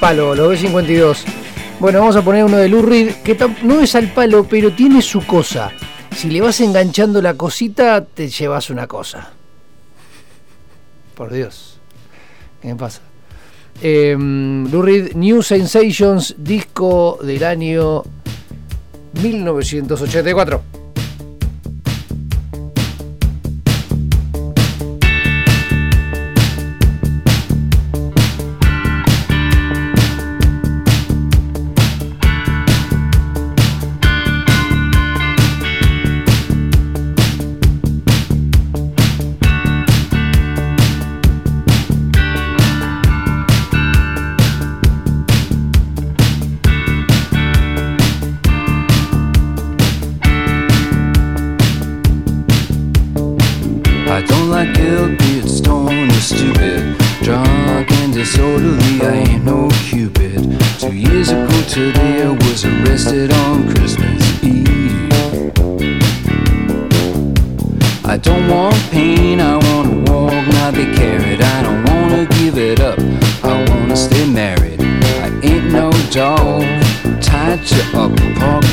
palo, los B52. Bueno, vamos a poner uno de Lou Reed, que no es al palo, pero tiene su cosa. Si le vas enganchando la cosita, te llevas una cosa. Por Dios. ¿Qué me pasa? Eh, Lou Reed, New Sensations, disco del año 1984.
stay married. I ain't no dog, tied you
up, pork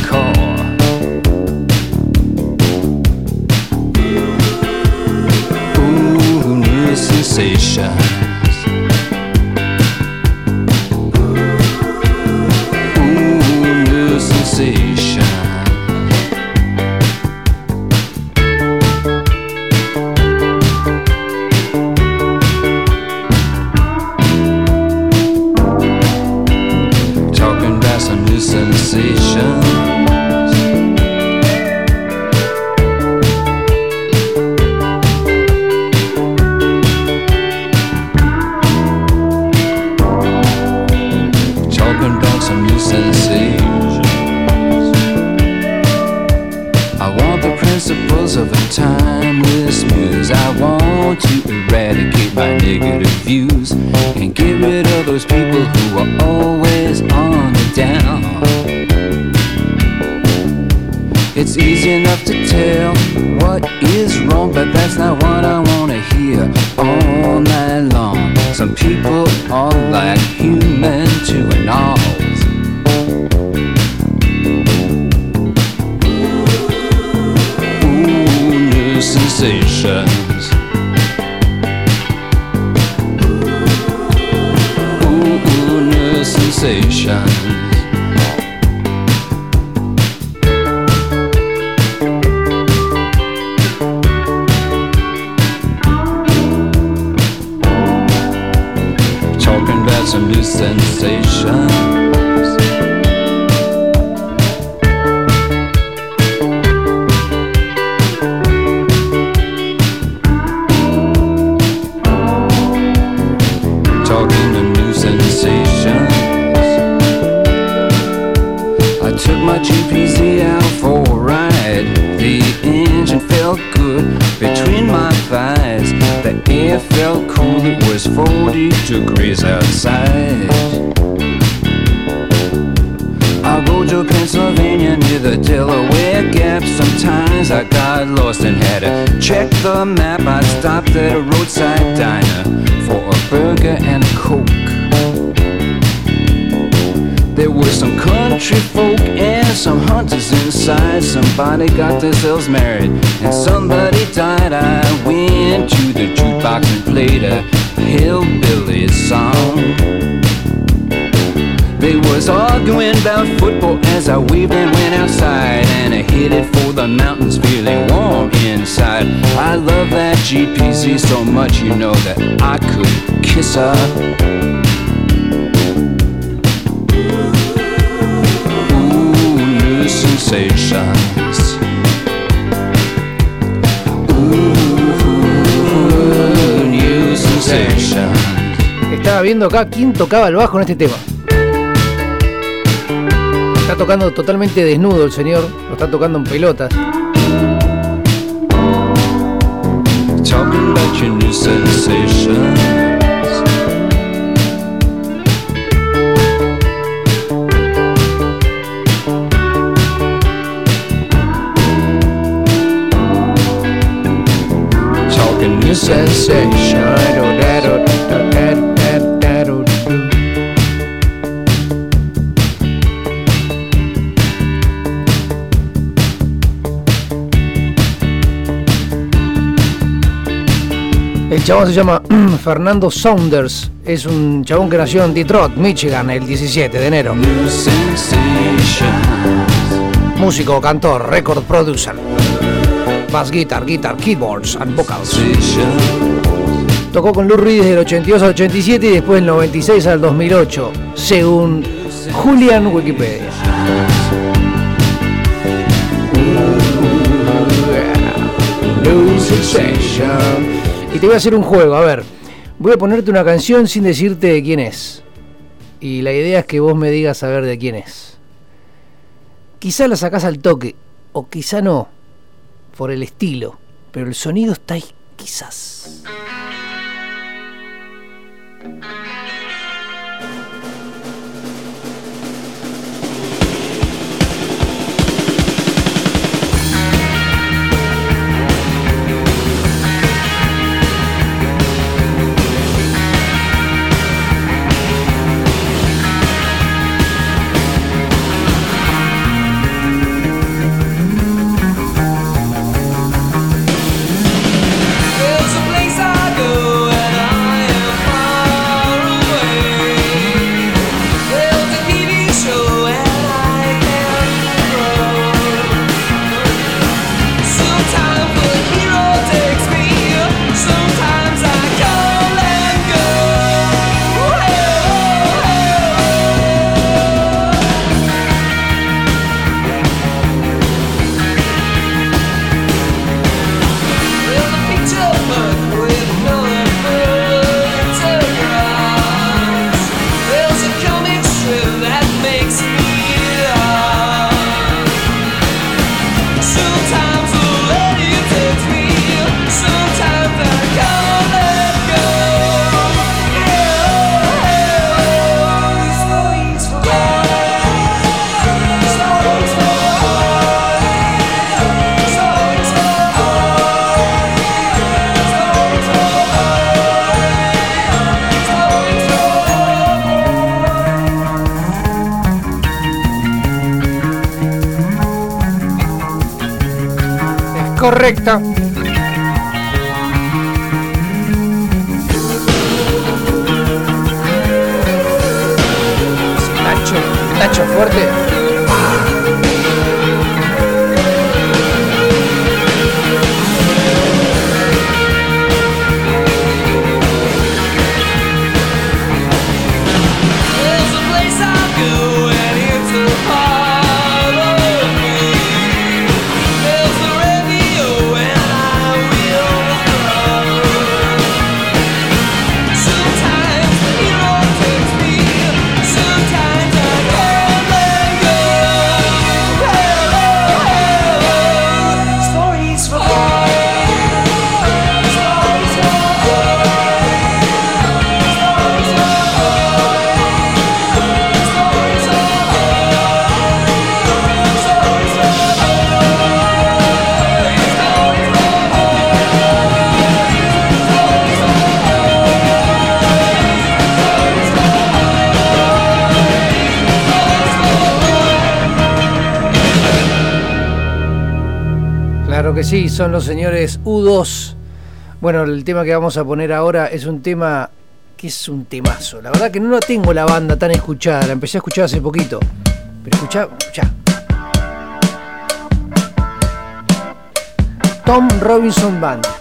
acá quién tocaba el bajo en este tema. Está tocando totalmente desnudo el señor, lo está tocando en pelotas.
sensation chabón se llama Fernando Saunders. Es un chabón que nació en Detroit, Michigan, el 17 de enero. Músico, cantor, record producer. Bass guitar, guitar, keyboards and vocals. Tocó con Lou Reed desde el 82 al 87 y después del 96 al 2008, según Julian Wikipedia. Y te voy a hacer un juego, a ver. Voy a ponerte una canción sin decirte de quién es. Y la idea es que vos me digas a ver de quién es. Quizá la sacás al toque, o quizá no, por el estilo, pero el sonido está ahí, quizás. Nacho fuerte. Sí, son los señores U2. Bueno, el tema que vamos a poner ahora es un tema que es un temazo. La verdad que no tengo la banda tan escuchada, la empecé a escuchar hace poquito. Pero escuchá, escuchá. Tom Robinson Band.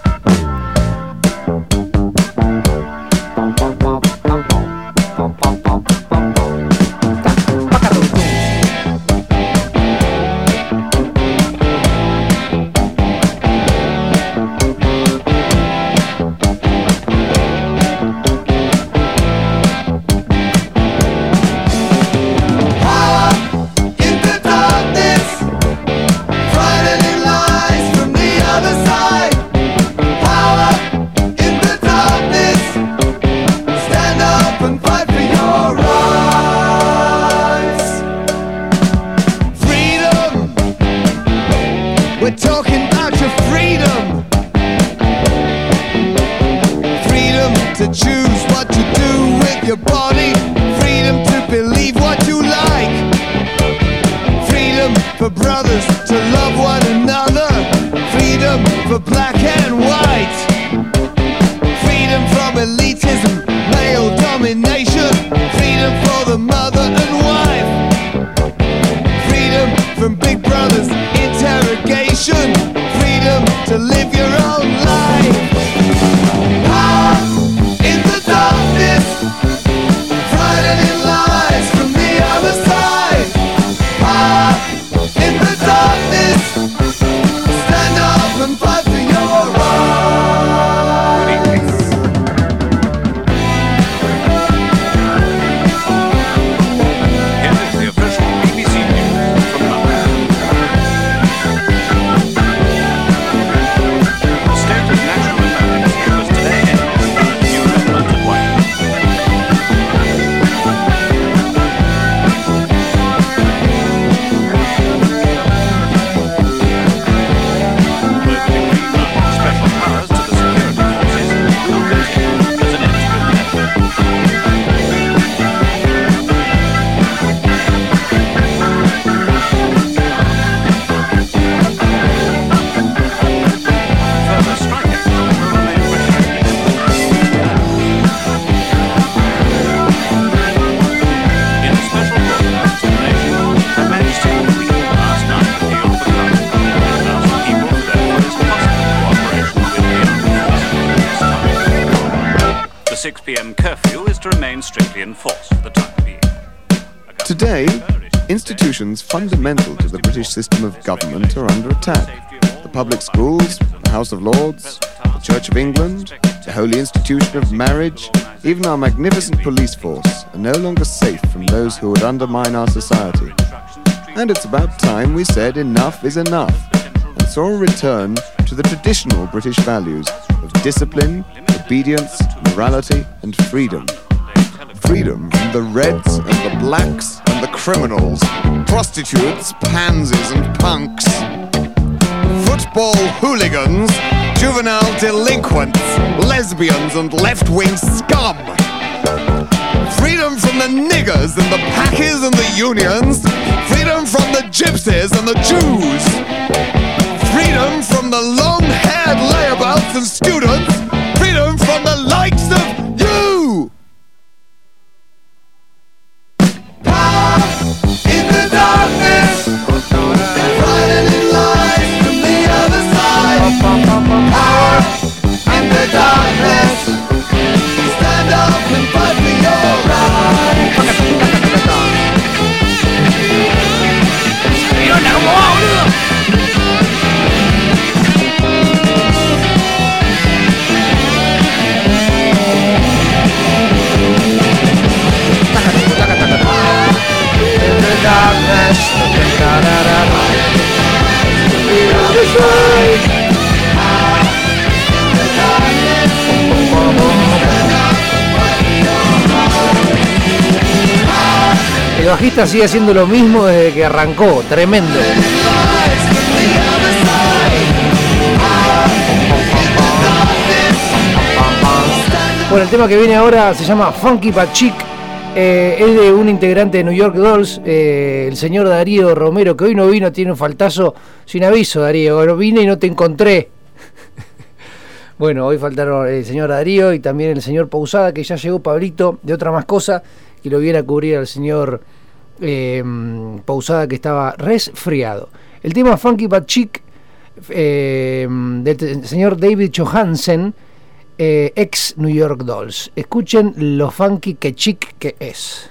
Today,
institutions fundamental to the British system of government are under attack. The public schools, the House of Lords, the Church of England, the holy institution of marriage, even our magnificent police force are no longer safe from those who would undermine our society. And it's about time we said enough is enough and saw a return to the traditional British values of discipline, obedience, morality, and freedom. Freedom from the reds and the blacks and the criminals, prostitutes, pansies, and punks. Football hooligans, juvenile delinquents, lesbians, and left wing scum. Freedom from the niggers and the packers and the unions. Freedom from the gypsies and the Jews. Freedom from the long haired layabouts and students. Darkness, stand up and fight for your In
El bajista sigue haciendo lo mismo desde que arrancó, tremendo. Bueno, el tema que viene ahora se llama Funky Chic. eh, es de un integrante de New York Dolls, eh, el señor Darío Romero, que hoy no vino, tiene un faltazo sin aviso, Darío. Vine y no te encontré. bueno, hoy faltaron el señor Darío y también el señor Pausada, que ya llegó Pablito de otra más cosa, que lo viene a cubrir al señor eh, Pausada, que estaba resfriado. El tema Funky But Chic eh, del señor David Johansen, eh, ex New York Dolls. Escuchen lo funky que chic que es.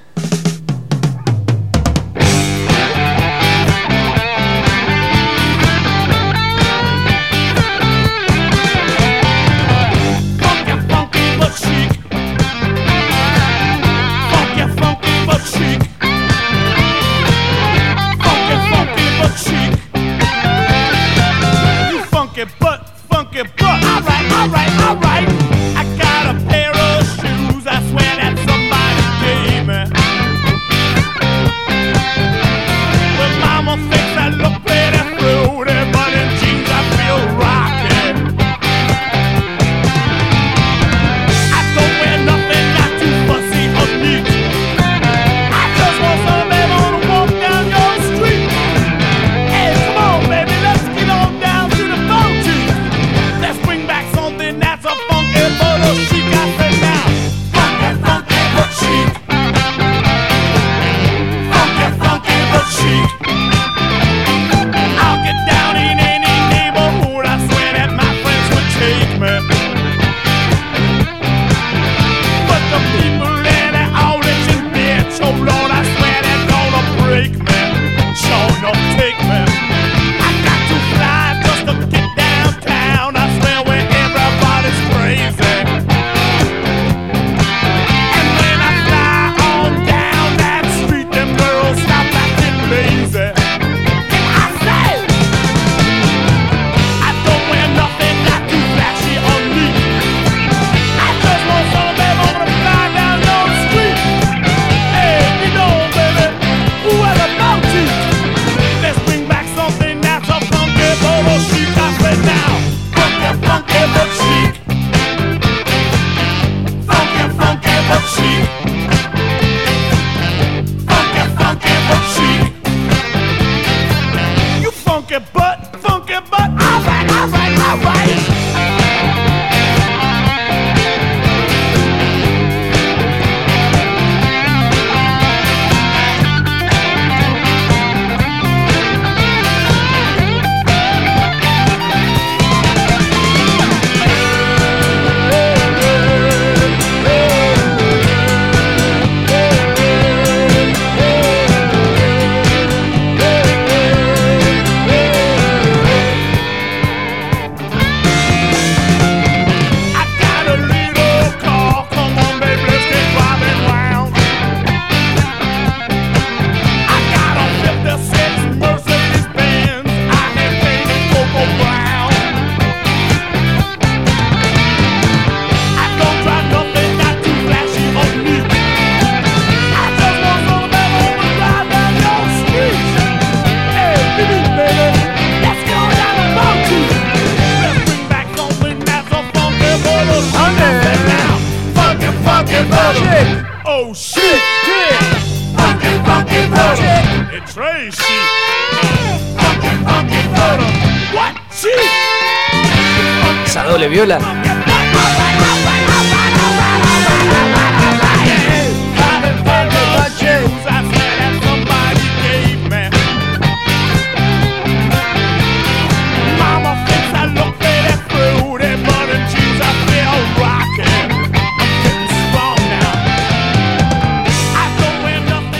doble viola.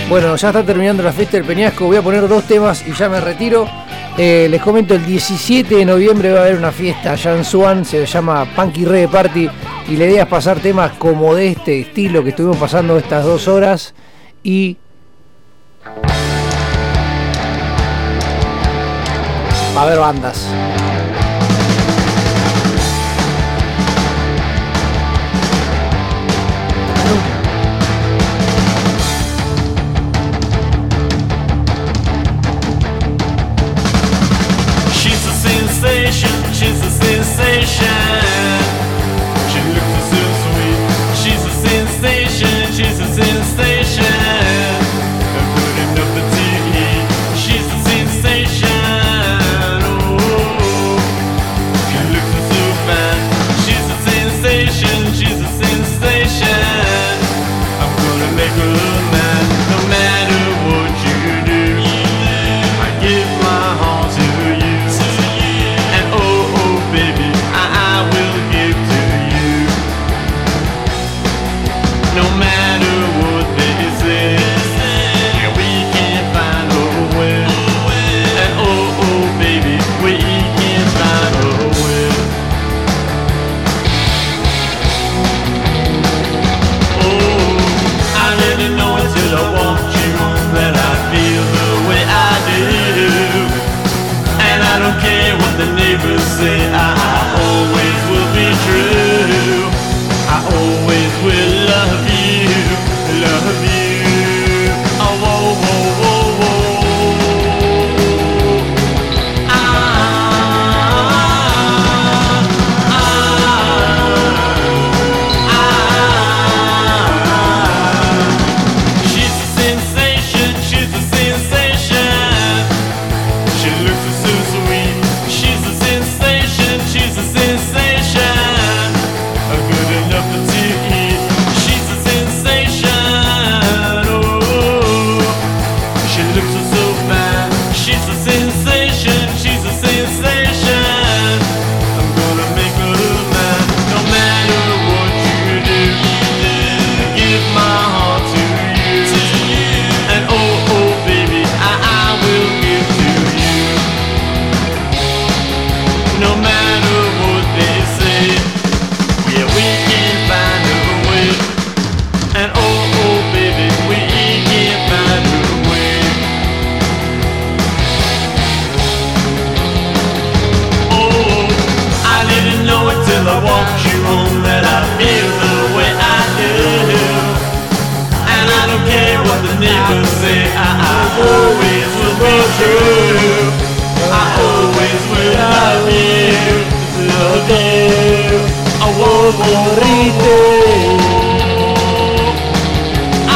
Bueno, ya está terminando la fiesta del Peñasco. Voy a poner dos temas y ya me retiro. Eh, les comento, el 17 de noviembre va a haber una fiesta allá en Swan, se llama Punky Reggae Party, y la idea es pasar temas como de este estilo que estuvimos pasando estas dos horas y... Va a haber bandas.
sensation, she's a sensation.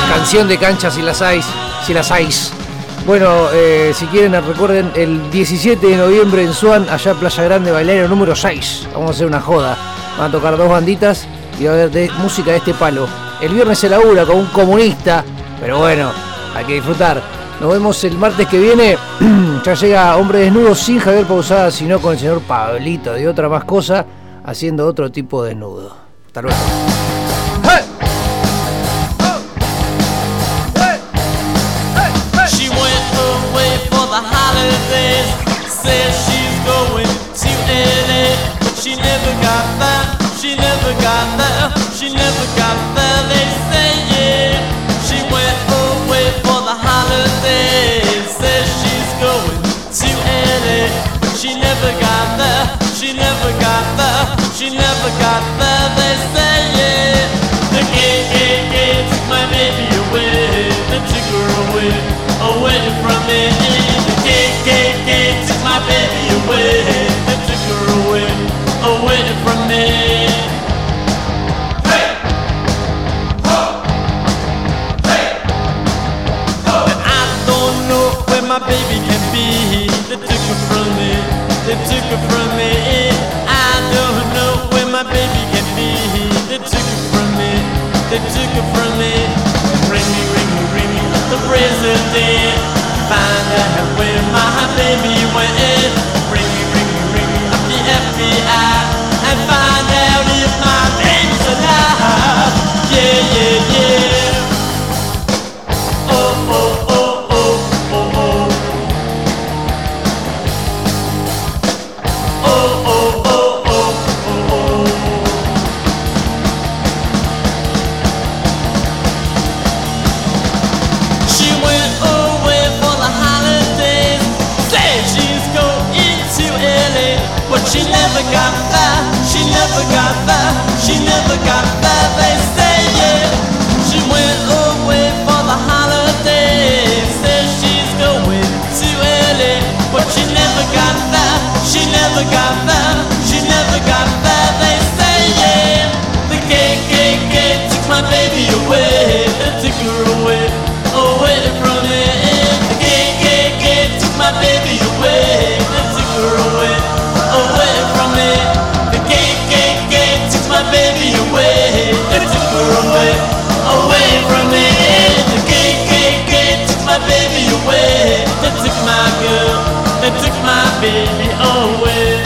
Canción de cancha si las hay, si las hay. Bueno, eh, si quieren recuerden el 17 de noviembre en Suan, allá Playa Grande, bailario número 6. Vamos a hacer una joda. Van a tocar dos banditas y va a haber de, música de este palo. El viernes se labura con un comunista, pero bueno, hay que disfrutar. Nos vemos el martes que viene. ya llega Hombre Desnudo sin Javier Pausada, sino con el señor Pablito de otra más cosa, haciendo otro tipo de desnudo. Hasta luego.
She went away for She never got there. They took her from me. Ring me, ring me, ring me, the president. Find out where my baby went. away, away from me. The gay, gay, gay took my baby away. They took my girl, they took my baby away.